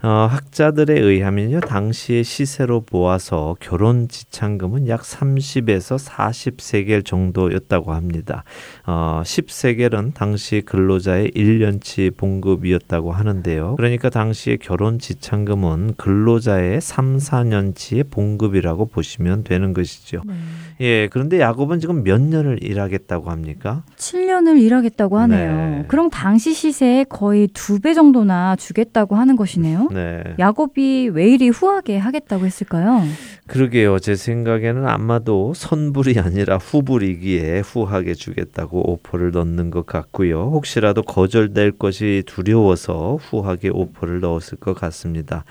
어, 학자들에 의하면요, 당시의 시세로 보아서 결혼 지참금은 약 30에서 40세겔 정도였다고 합니다. 어, 10세겔은 당시 근로자의 1년치 봉급이었다고 하는데요. 그러니까 당시의 결혼 지참금은 근로자의 3, 4년치의 봉급이라고 보시면 되는 것이죠. 네. 예, 그런데 야곱은 지금 몇 년을 일하겠다고 합니까? 7년을 일하겠다고 하네요. 네. 그럼 당시 시세에 거의 두 배 정도나 주겠다고 하는 것이네요. 네. 야곱이 왜 이리 후하게 하겠다고 했을까요? 그러게요. 제 생각에는 아마도 선불이 아니라 후불이기에 후하게 주겠다고 오퍼를 넣는 것 같고요. 혹시라도 거절될 것이 두려워서 후하게 오퍼를 넣었을 것 같습니다.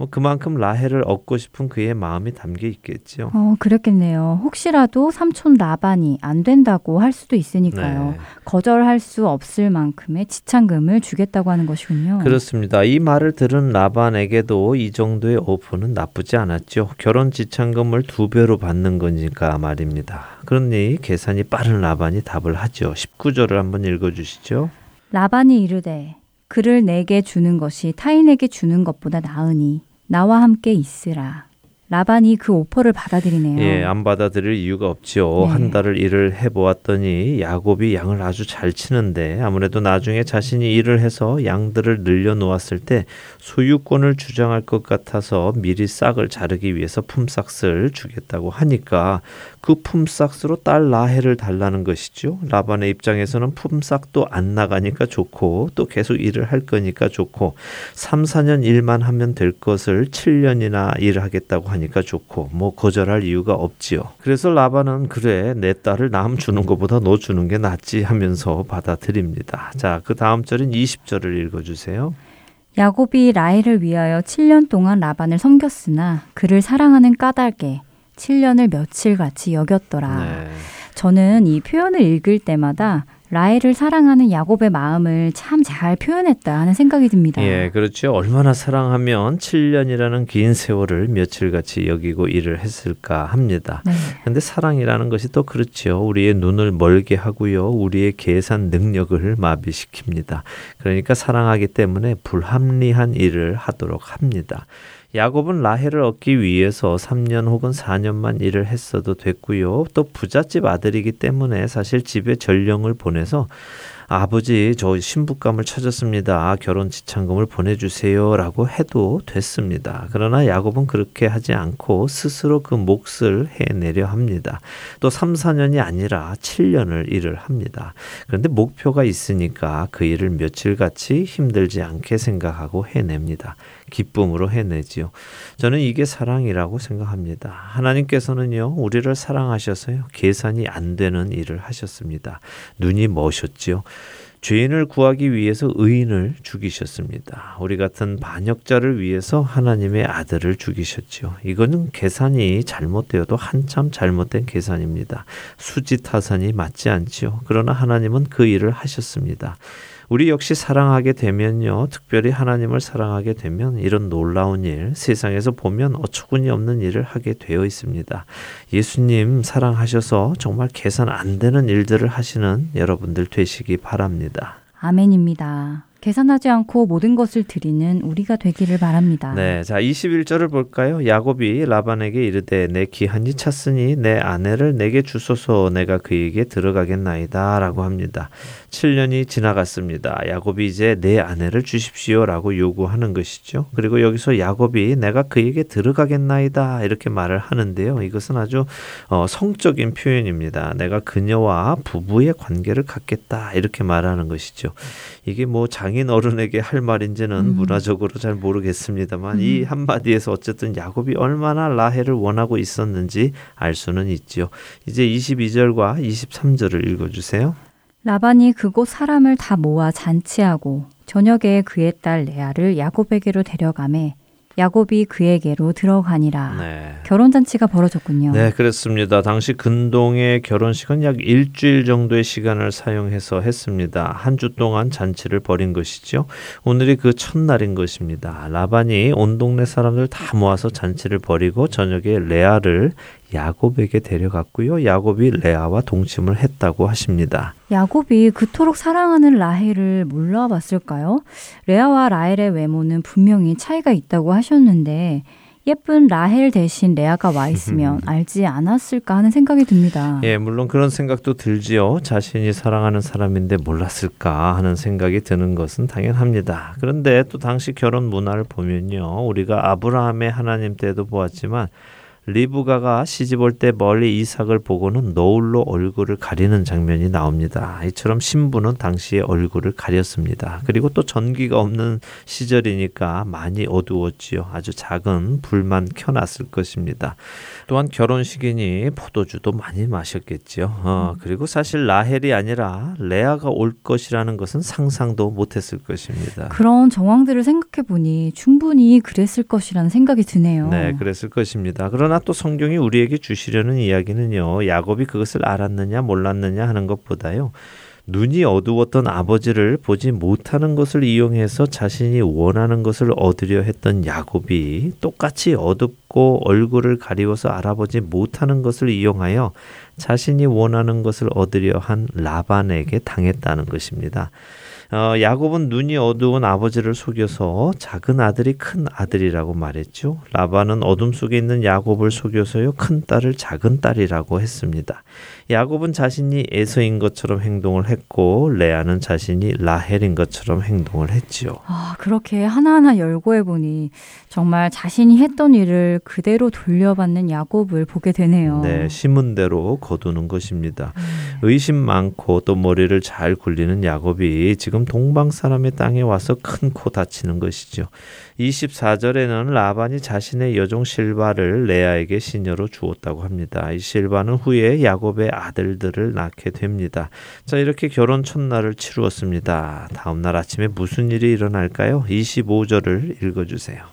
뭐 그만큼 라헬을 얻고 싶은 그의 마음이 담겨 있겠죠. 어, 그랬겠네요. 혹시라도 삼촌 라반이 안 된다고 할 수도 있으니까요. 네. 거절할 수 없을 만큼의 지참금을 주겠다고 하는 것이군요. 그렇습니다. 이 말을 들은 라반에게도 이 정도의 오퍼는 나쁘지 않았죠. 결혼 지참금을 두 배로 받는 거니까 말입니다. 그러니 계산이 빠른 라반이 답을 하죠. 19절을 한번 읽어 주시죠. 라반이 이르되 그를 내게 주는 것이 타인에게 주는 것보다 나으니 나와 함께 있으라. 라반이 그 오퍼를 받아들이네요. 예, 안 받아들일 이유가 없죠. 네. 한 달을 일을 해보았더니 야곱이 양을 아주 잘 치는데 아무래도 나중에 자신이 일을 해서 양들을 늘려놓았을 때 소유권을 주장할 것 같아서 미리 싹을 자르기 위해서 품삯을 주겠다고 하니까 그 품삯으로 딸 라헬을 달라는 것이죠. 라반의 입장에서는 품삯도 안 나가니까 좋고 또 계속 일을 할 거니까 좋고 3, 4년 일만 하면 될 것을 7년이나 일을 하겠다고 하니까 좋고 뭐 거절할 이유가 없지요. 그래서 라반은 그래 내 딸을 남 주는 것보다 너 주는 게 낫지 하면서 받아들입니다. 자, 그 다음 절인 20절을 읽어 주세요. 야곱이 라헬을 위하여 7년 동안 라반을 섬겼으나 그를 사랑하는 까닭에 7년을 며칠 같이 여겼더라. 네. 저는 이 표현을 읽을 때마다 라헬을 사랑하는 야곱의 마음을 참 잘 표현했다 하는 생각이 듭니다. 예, 그렇죠. 얼마나 사랑하면 7년이라는 긴 세월을 며칠같이 여기고 일을 했을까 합니다. 네. 근데 사랑이라는 것이 또 그렇죠. 우리의 눈을 멀게 하고요. 우리의 계산 능력을 마비시킵니다. 그러니까 사랑하기 때문에 불합리한 일을 하도록 합니다. 야곱은 라헬을 얻기 위해서 3년 혹은 4년만 일을 했어도 됐고요. 또 부잣집 아들이기 때문에 사실 집에 전령을 보내서 아버지 저 신부감을 찾았습니다. 결혼 지참금을 보내주세요라고 해도 됐습니다. 그러나 야곱은 그렇게 하지 않고 스스로 그 몫을 해내려 합니다. 또 3, 4년이 아니라 7년을 일을 합니다. 그런데 목표가 있으니까 그 일을 며칠같이 힘들지 않게 생각하고 해냅니다. 기쁨으로 해내지요. 저는 이게 사랑이라고 생각합니다. 하나님께서는요, 우리를 사랑하셔서요, 계산이 안 되는 일을 하셨습니다. 눈이 머셨지요. 죄인을 구하기 위해서 의인을 죽이셨습니다. 우리 같은 반역자를 위해서 하나님의 아들을 죽이셨지요. 이거는 계산이 잘못되어도 한참 잘못된 계산입니다. 수지타산이 맞지 않지요. 그러나 하나님은 그 일을 하셨습니다. 우리 역시 사랑하게 되면요. 특별히 하나님을 사랑하게 되면 이런 놀라운 일, 세상에서 보면 어처구니 없는 일을 하게 되어 있습니다. 예수님 사랑하셔서 정말 계산 안 되는 일들을 하시는 여러분들 되시기 바랍니다. 아멘입니다. 계산하지 않고 모든 것을 드리는 우리가 되기를 바랍니다. 네, 자 21절을 볼까요? 야곱이 라반에게 이르되 내 기한이 찼으니 내 아내를 내게 주소서 내가 그에게 들어가겠나이다라고 합니다. 7년이 지나갔습니다. 야곱이 이제 내 아내를 주십시오라고 요구하는 것이죠. 그리고 여기서 야곱이 내가 그에게 들어가겠나이다 이렇게 말을 하는데요. 이것은 아주 어, 성적인 표현입니다. 내가 그녀와 부부의 관계를 갖겠다 이렇게 말하는 것이죠. 이게 뭐 장인 어른에게 할 말인지는 음. 문화적으로 잘 모르겠습니다만 음. 이 한마디에서 어쨌든 야곱이 얼마나 라헬을 원하고 있었는지 알 수는 있지요. 이제 22절과 23절을 읽어주세요. 라반이 그곳 사람을 다 모아 잔치하고 저녁에 그의 딸 레아를 야곱에게로 데려가매 야곱이 그에게로 들어가니라. 네. 결혼 잔치가 벌어졌군요. 네, 그렇습니다. 당시 근동의 결혼식은 약 일주일 정도의 시간을 사용해서 했습니다. 한 주 동안 잔치를 벌인 것이죠. 오늘이 그 첫날인 것입니다. 라반이 온 동네 사람들 다 모아서 잔치를 벌이고 저녁에 레아를 야곱에게 데려갔고요. 야곱이 레아와 동침을 했다고 하십니다. 야곱이 그토록 사랑하는 라헬을 몰라봤을까요? 레아와 라헬의 외모는 분명히 차이가 있다고 하셨는데 예쁜 라헬 대신 레아가 와 있으면 알지 않았을까 하는 생각이 듭니다. 예, 물론 그런 생각도 들지요. 자신이 사랑하는 사람인데 몰랐을까 하는 생각이 드는 것은 당연합니다. 그런데 또 당시 결혼 문화를 보면요. 우리가 아브라함의 하나님 때도 보았지만 리브가가 시집 올 때 멀리 이삭을 보고는 노을로 얼굴을 가리는 장면이 나옵니다. 이처럼 신부는 당시에 얼굴을 가렸습니다. 그리고 또 전기가 없는 시절이니까 많이 어두웠지요. 아주 작은 불만 켜놨을 것입니다. 또한 결혼식이니 포도주도 많이 마셨겠지요. 어, 그리고 사실 라헬이 아니라 레아가 올 것이라는 것은 상상도 못했을 것입니다. 그런 정황들을 생각해 보니 충분히 그랬을 것이라는 생각이 드네요. 네, 그랬을 것입니다. 그러나 또 성경이 우리에게 주시려는 이야기는요. 야곱이 그것을 알았느냐 몰랐느냐 하는 것보다요. 눈이 어두웠던 아버지를 보지 못하는 것을 이용해서 자신이 원하는 것을 얻으려 했던 야곱이 똑같이 어둡고 얼굴을 가리워서 알아보지 못하는 것을 이용하여 자신이 원하는 것을 얻으려 한 라반에게 당했다는 것입니다. 어, 야곱은 눈이 어두운 아버지를 속여서 작은 아들이 큰 아들이라고 말했죠. 라반은 어둠 속에 있는 야곱을 속여서요 큰 딸을 작은 딸이라고 했습니다. 야곱은 자신이 에서인 것처럼 행동을 했고 레아는 자신이 라헬인 것처럼 행동을 했지요. 아, 그렇게 하나하나 열거해 보니 정말 자신이 했던 일을 그대로 돌려받는 야곱을 보게 되네요. 네, 심은 대로 거두는 것입니다. 음. 의심 많고 또 머리를 잘 굴리는 야곱이 지금 동방 사람의 땅에 와서 큰 코 다치는 것이죠. 24절에는 라반이 자신의 여종 실바를 레아에게 시녀로 주었다고 합니다. 이 실바는 후에 야곱의 아들들을 낳게 됩니다. 자, 이렇게 결혼 첫날을 치루었습니다. 다음 날 아침에 무슨 일이 일어날까요? 25절을 읽어 주세요.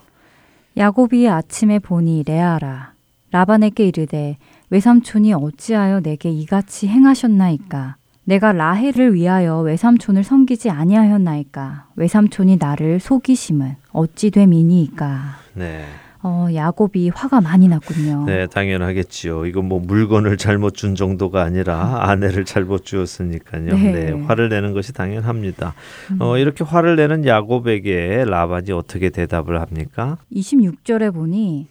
야곱이 아침에 보니 레아라 라반에게 이르되 외삼촌이 어찌하여 내게 이같이 행하셨나이까 내가 라헬을 위하여 외삼촌을 섬기지 아니하였나이까 외삼촌이 나를 속이심은 어찌 됨이니이까 네. 어, 야곱이 화가 많이 났군요. 네, 당연하겠지요. 이건 뭐 물건을 잘못 준 정도가 아니라 아내를 잘못 주었으니까요. 네. 네 화를 내는 것이 당연합니다. 음. 어, 이렇게 화를 내는 야곱에게 라반이 어떻게 대답을 합니까? 26절에 보니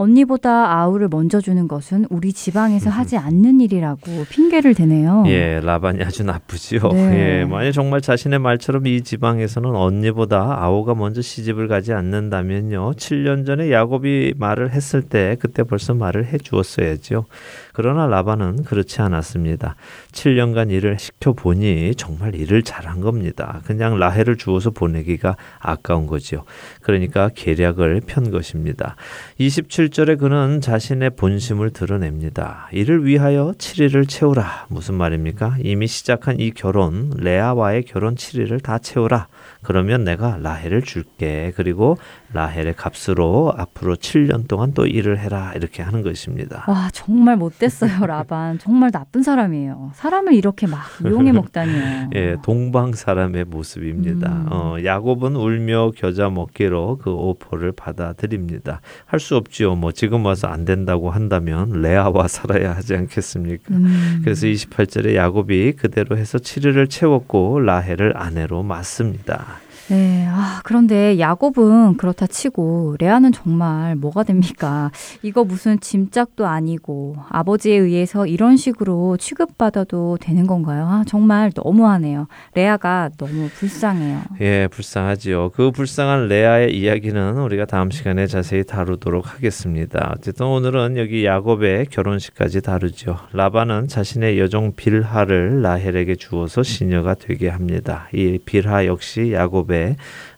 언니보다 아우를 먼저 주는 것은 우리 지방에서 하지 않는 일이라고 핑계를 대네요. 예, 라반이 아주 나쁘지요. 네. 예, 만약 정말 자신의 말처럼 이 지방에서는 언니보다 아우가 먼저 시집을 가지 않는다면요. 7년 전에 야곱이 말을 했을 때 그때 벌써 말을 해 주었어야죠. 그러나 라반은 그렇지 않았습니다. 7년간 일을 시켜보니 정말 일을 잘한 겁니다. 그냥 라헬을 주어서 보내기가 아까운 거지요. 그러니까 계략을 편 것입니다. 27 21절에 그는 자신의 본심을 드러냅니다. 이를 위하여 7일을 채우라. 무슨 말입니까? 이미 시작한 이 결혼, 레아와의 결혼 7일을 다 채우라. 그러면 내가 라헬을 줄게. 그리고 라헬의 값으로 앞으로 7년 동안 또 일을 해라. 이렇게 하는 것입니다. 와, 정말 못됐어요, 라반. 정말 나쁜 사람이에요. 사람을 이렇게 막 이용해 먹다니요. 예, 동방 사람의 모습입니다. 음. 어, 야곱은 울며 겨자 먹기로 그 오퍼를 받아들입니다. 할 수 없지요. 뭐 지금 와서 안 된다고 한다면 레아와 살아야 하지 않겠습니까? 음. 그래서 28절에 야곱이 그대로 해서 7일을 채웠고 라헬을 아내로 맞습니다. 네, 아, 그런데 야곱은 그렇다 치고 레아는 정말 뭐가 됩니까? 이거 무슨 짐짝도 아니고 아버지에 의해서 이런 식으로 취급받아도 되는 건가요? 아, 정말 너무하네요. 레아가 너무 불쌍해요. 예, 불쌍하지요. 그 불쌍한 레아의 이야기는 우리가 다음 시간에 자세히 다루도록 하겠습니다. 어쨌든 오늘은 여기 야곱의 결혼식까지 다루죠. 라반은 자신의 여종 빌하를 라헬에게 주어서 시녀가 되게 합니다. 이 빌하 역시 야곱의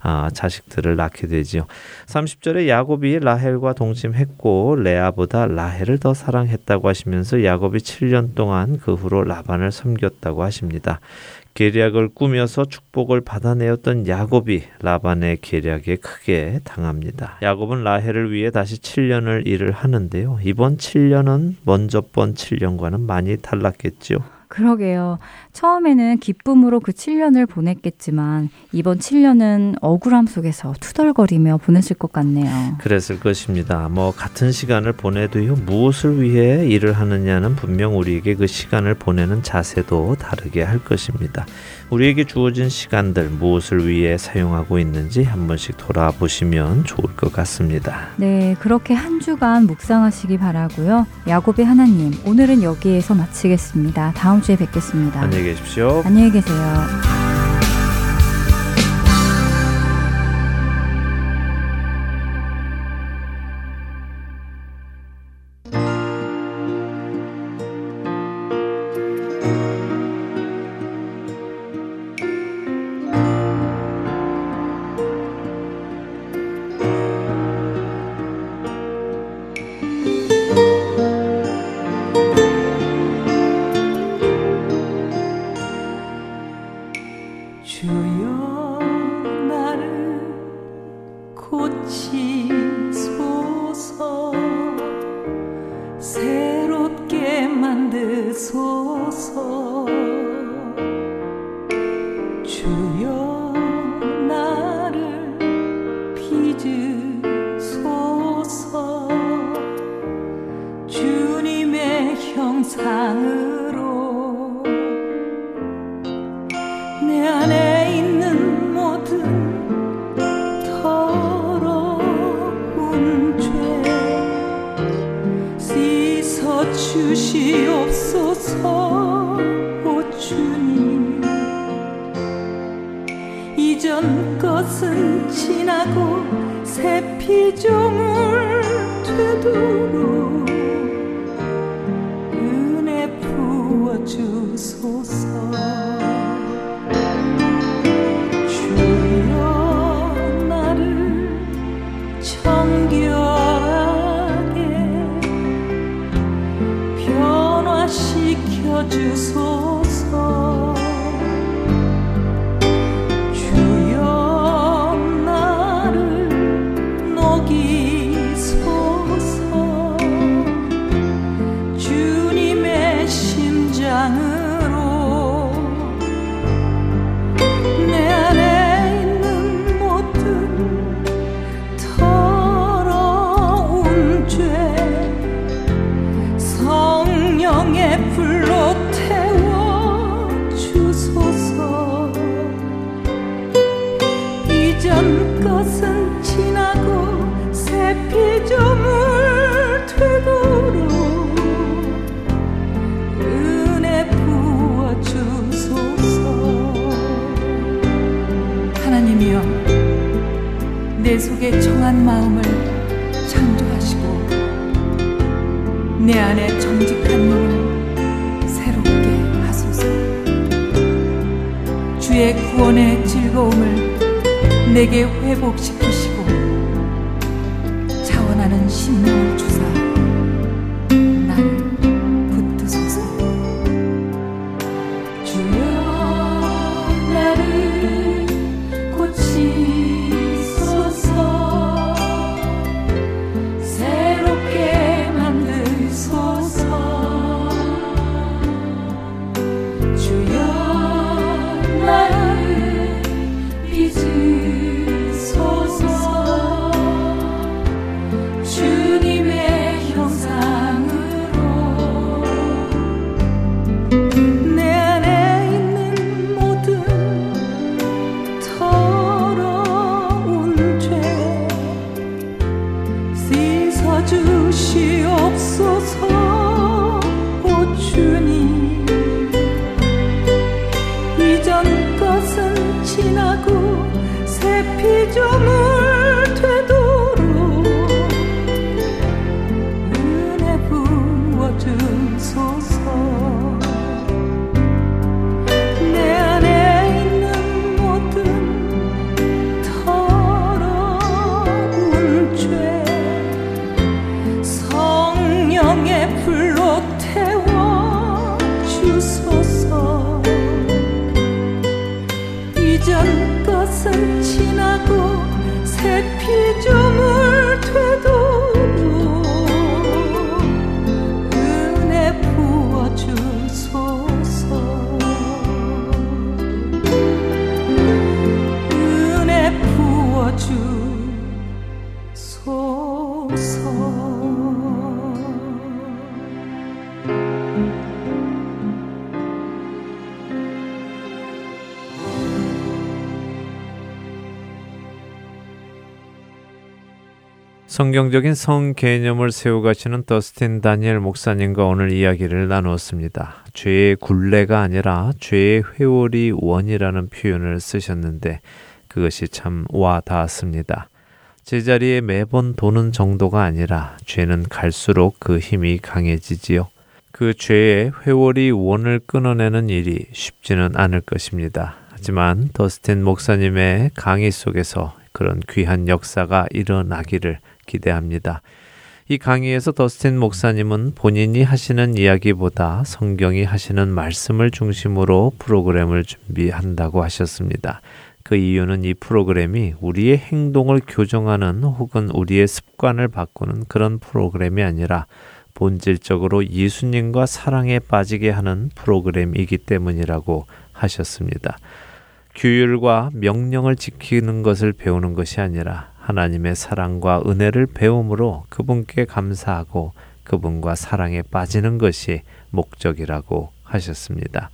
아, 자식들을 낳게 되지요. 30절에 야곱이 라헬과 동침했고 레아보다 라헬을 더 사랑했다고 하시면서 야곱이 7년 동안 그 후로 라반을 섬겼다고 하십니다. 계략을 꾸며서 축복을 받아내었던 야곱이 라반의 계략에 크게 당합니다. 야곱은 라헬을 위해 다시 7년을 일을 하는데요. 이번 7년은 먼저 번 7년과는 많이 달랐겠지요. 그러게요. 처음에는 기쁨으로 그 7년을 보냈겠지만 이번 7년은 억울함 속에서 투덜거리며 보냈을 것 같네요. 그랬을 것입니다. 뭐 같은 시간을 보내도요. 무엇을 위해 일을 하느냐는 분명 우리에게 그 시간을 보내는 자세도 다르게 할 것입니다. 우리에게 주어진 시간들 무엇을 위해 사용하고 있는지 한 번씩 돌아보시면 좋을 것 같습니다. 네, 그렇게 한 주간 묵상하시기 바라고요. 야곱의 하나님, 오늘은 여기에서 마치겠습니다. 다음 주에 뵙겠습니다. 안녕히 계십시오. 안녕히 계세요. 구원의 성경적인 성 개념을 세워가시는 더스틴 다니엘 목사님과 오늘 이야기를 나누었습니다. 죄의 굴레가 아니라 죄의 회오리 원이라는 표현을 쓰셨는데 그것이 참 와 닿았습니다. 제자리에 매번 도는 정도가 아니라 죄는 갈수록 그 힘이 강해지지요. 그 죄의 회오리 원을 끊어내는 일이 쉽지는 않을 것입니다. 하지만 더스틴 목사님의 강의 속에서 그런 귀한 역사가 일어나기를 기대합니다. 이 강의에서 더스틴 목사님은 본인이 하시는 이야기보다 성경이 하시는 말씀을 중심으로 프로그램을 준비한다고 하셨습니다. 그 이유는 이 프로그램이 우리의 행동을 교정하는 혹은 우리의 습관을 바꾸는 그런 프로그램이 아니라 본질적으로 예수님과 사랑에 빠지게 하는 프로그램이기 때문이라고 하셨습니다. 규율과 명령을 지키는 것을 배우는 것이 아니라 하나님의 사랑과 은혜를 배움으로 그분께 감사하고 그분과 사랑에 빠지는 것이 목적이라고 하셨습니다.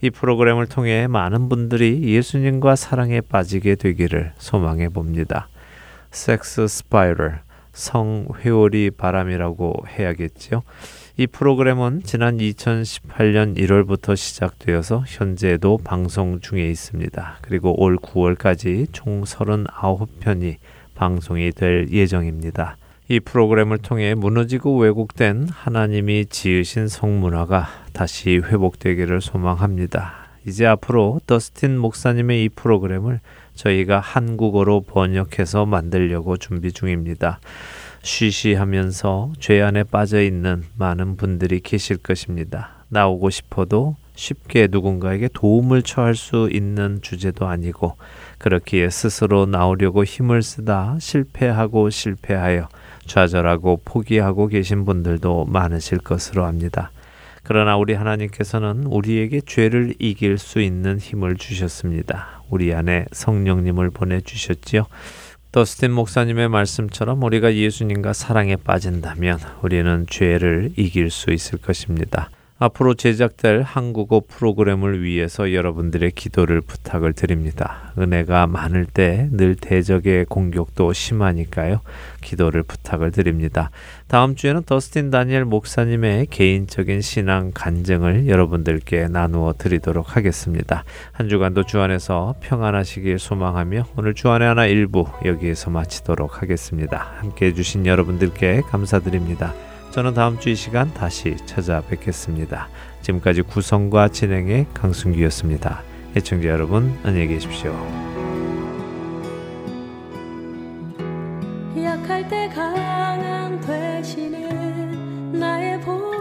이 프로그램을 통해 많은 분들이 예수님과 사랑에 빠지게 되기를 소망해 봅니다. 섹스 스파이럴, 성 회오리 바람이라고 해야겠지요. 이 프로그램은 지난 2018년 1월부터 시작되어서 현재도 방송 중에 있습니다. 그리고 올 9월까지 총 39편이 방송이 될 예정입니다. 이 프로그램을 통해 무너지고 왜곡된 하나님이 지으신 성문화가 다시 회복되기를 소망합니다. 이제 앞으로 더스틴 목사님의 이 프로그램을 저희가 한국어로 번역해서 만들려고 준비 중입니다. 쉬쉬하면서 죄 안에 빠져 있는 많은 분들이 계실 것입니다. 나오고 싶어도 쉽게 누군가에게 도움을 처할 수 있는 주제도 아니고 그렇기에 스스로 나오려고 힘을 쓰다 실패하고 실패하여 좌절하고 포기하고 계신 분들도 많으실 것으로 압니다. 그러나 우리 하나님께서는 우리에게 죄를 이길 수 있는 힘을 주셨습니다. 우리 안에 성령님을 보내주셨지요. 더스틴 목사님의 말씀처럼 우리가 예수님과 사랑에 빠진다면 우리는 죄를 이길 수 있을 것입니다. 앞으로 제작될 한국어 프로그램을 위해서 여러분들의 기도를 부탁을 드립니다. 은혜가 많을 때 늘 대적의 공격도 심하니까요. 기도를 부탁을 드립니다. 다음 주에는 더스틴 다니엘 목사님의 개인적인 신앙 간증을 여러분들께 나누어 드리도록 하겠습니다. 한 주간도 주 안에서 평안하시길 소망하며 오늘 주안의 하나 일부 여기에서 마치도록 하겠습니다. 함께 해주신 여러분들께 감사드립니다. 저는 다음 주 이 시간 다시 찾아뵙겠습니다. 지금까지 구성과 진행의 강순기였습니다. 애청자 여러분 안녕히 계십시오. 약할 때 강한 되시는 나의 보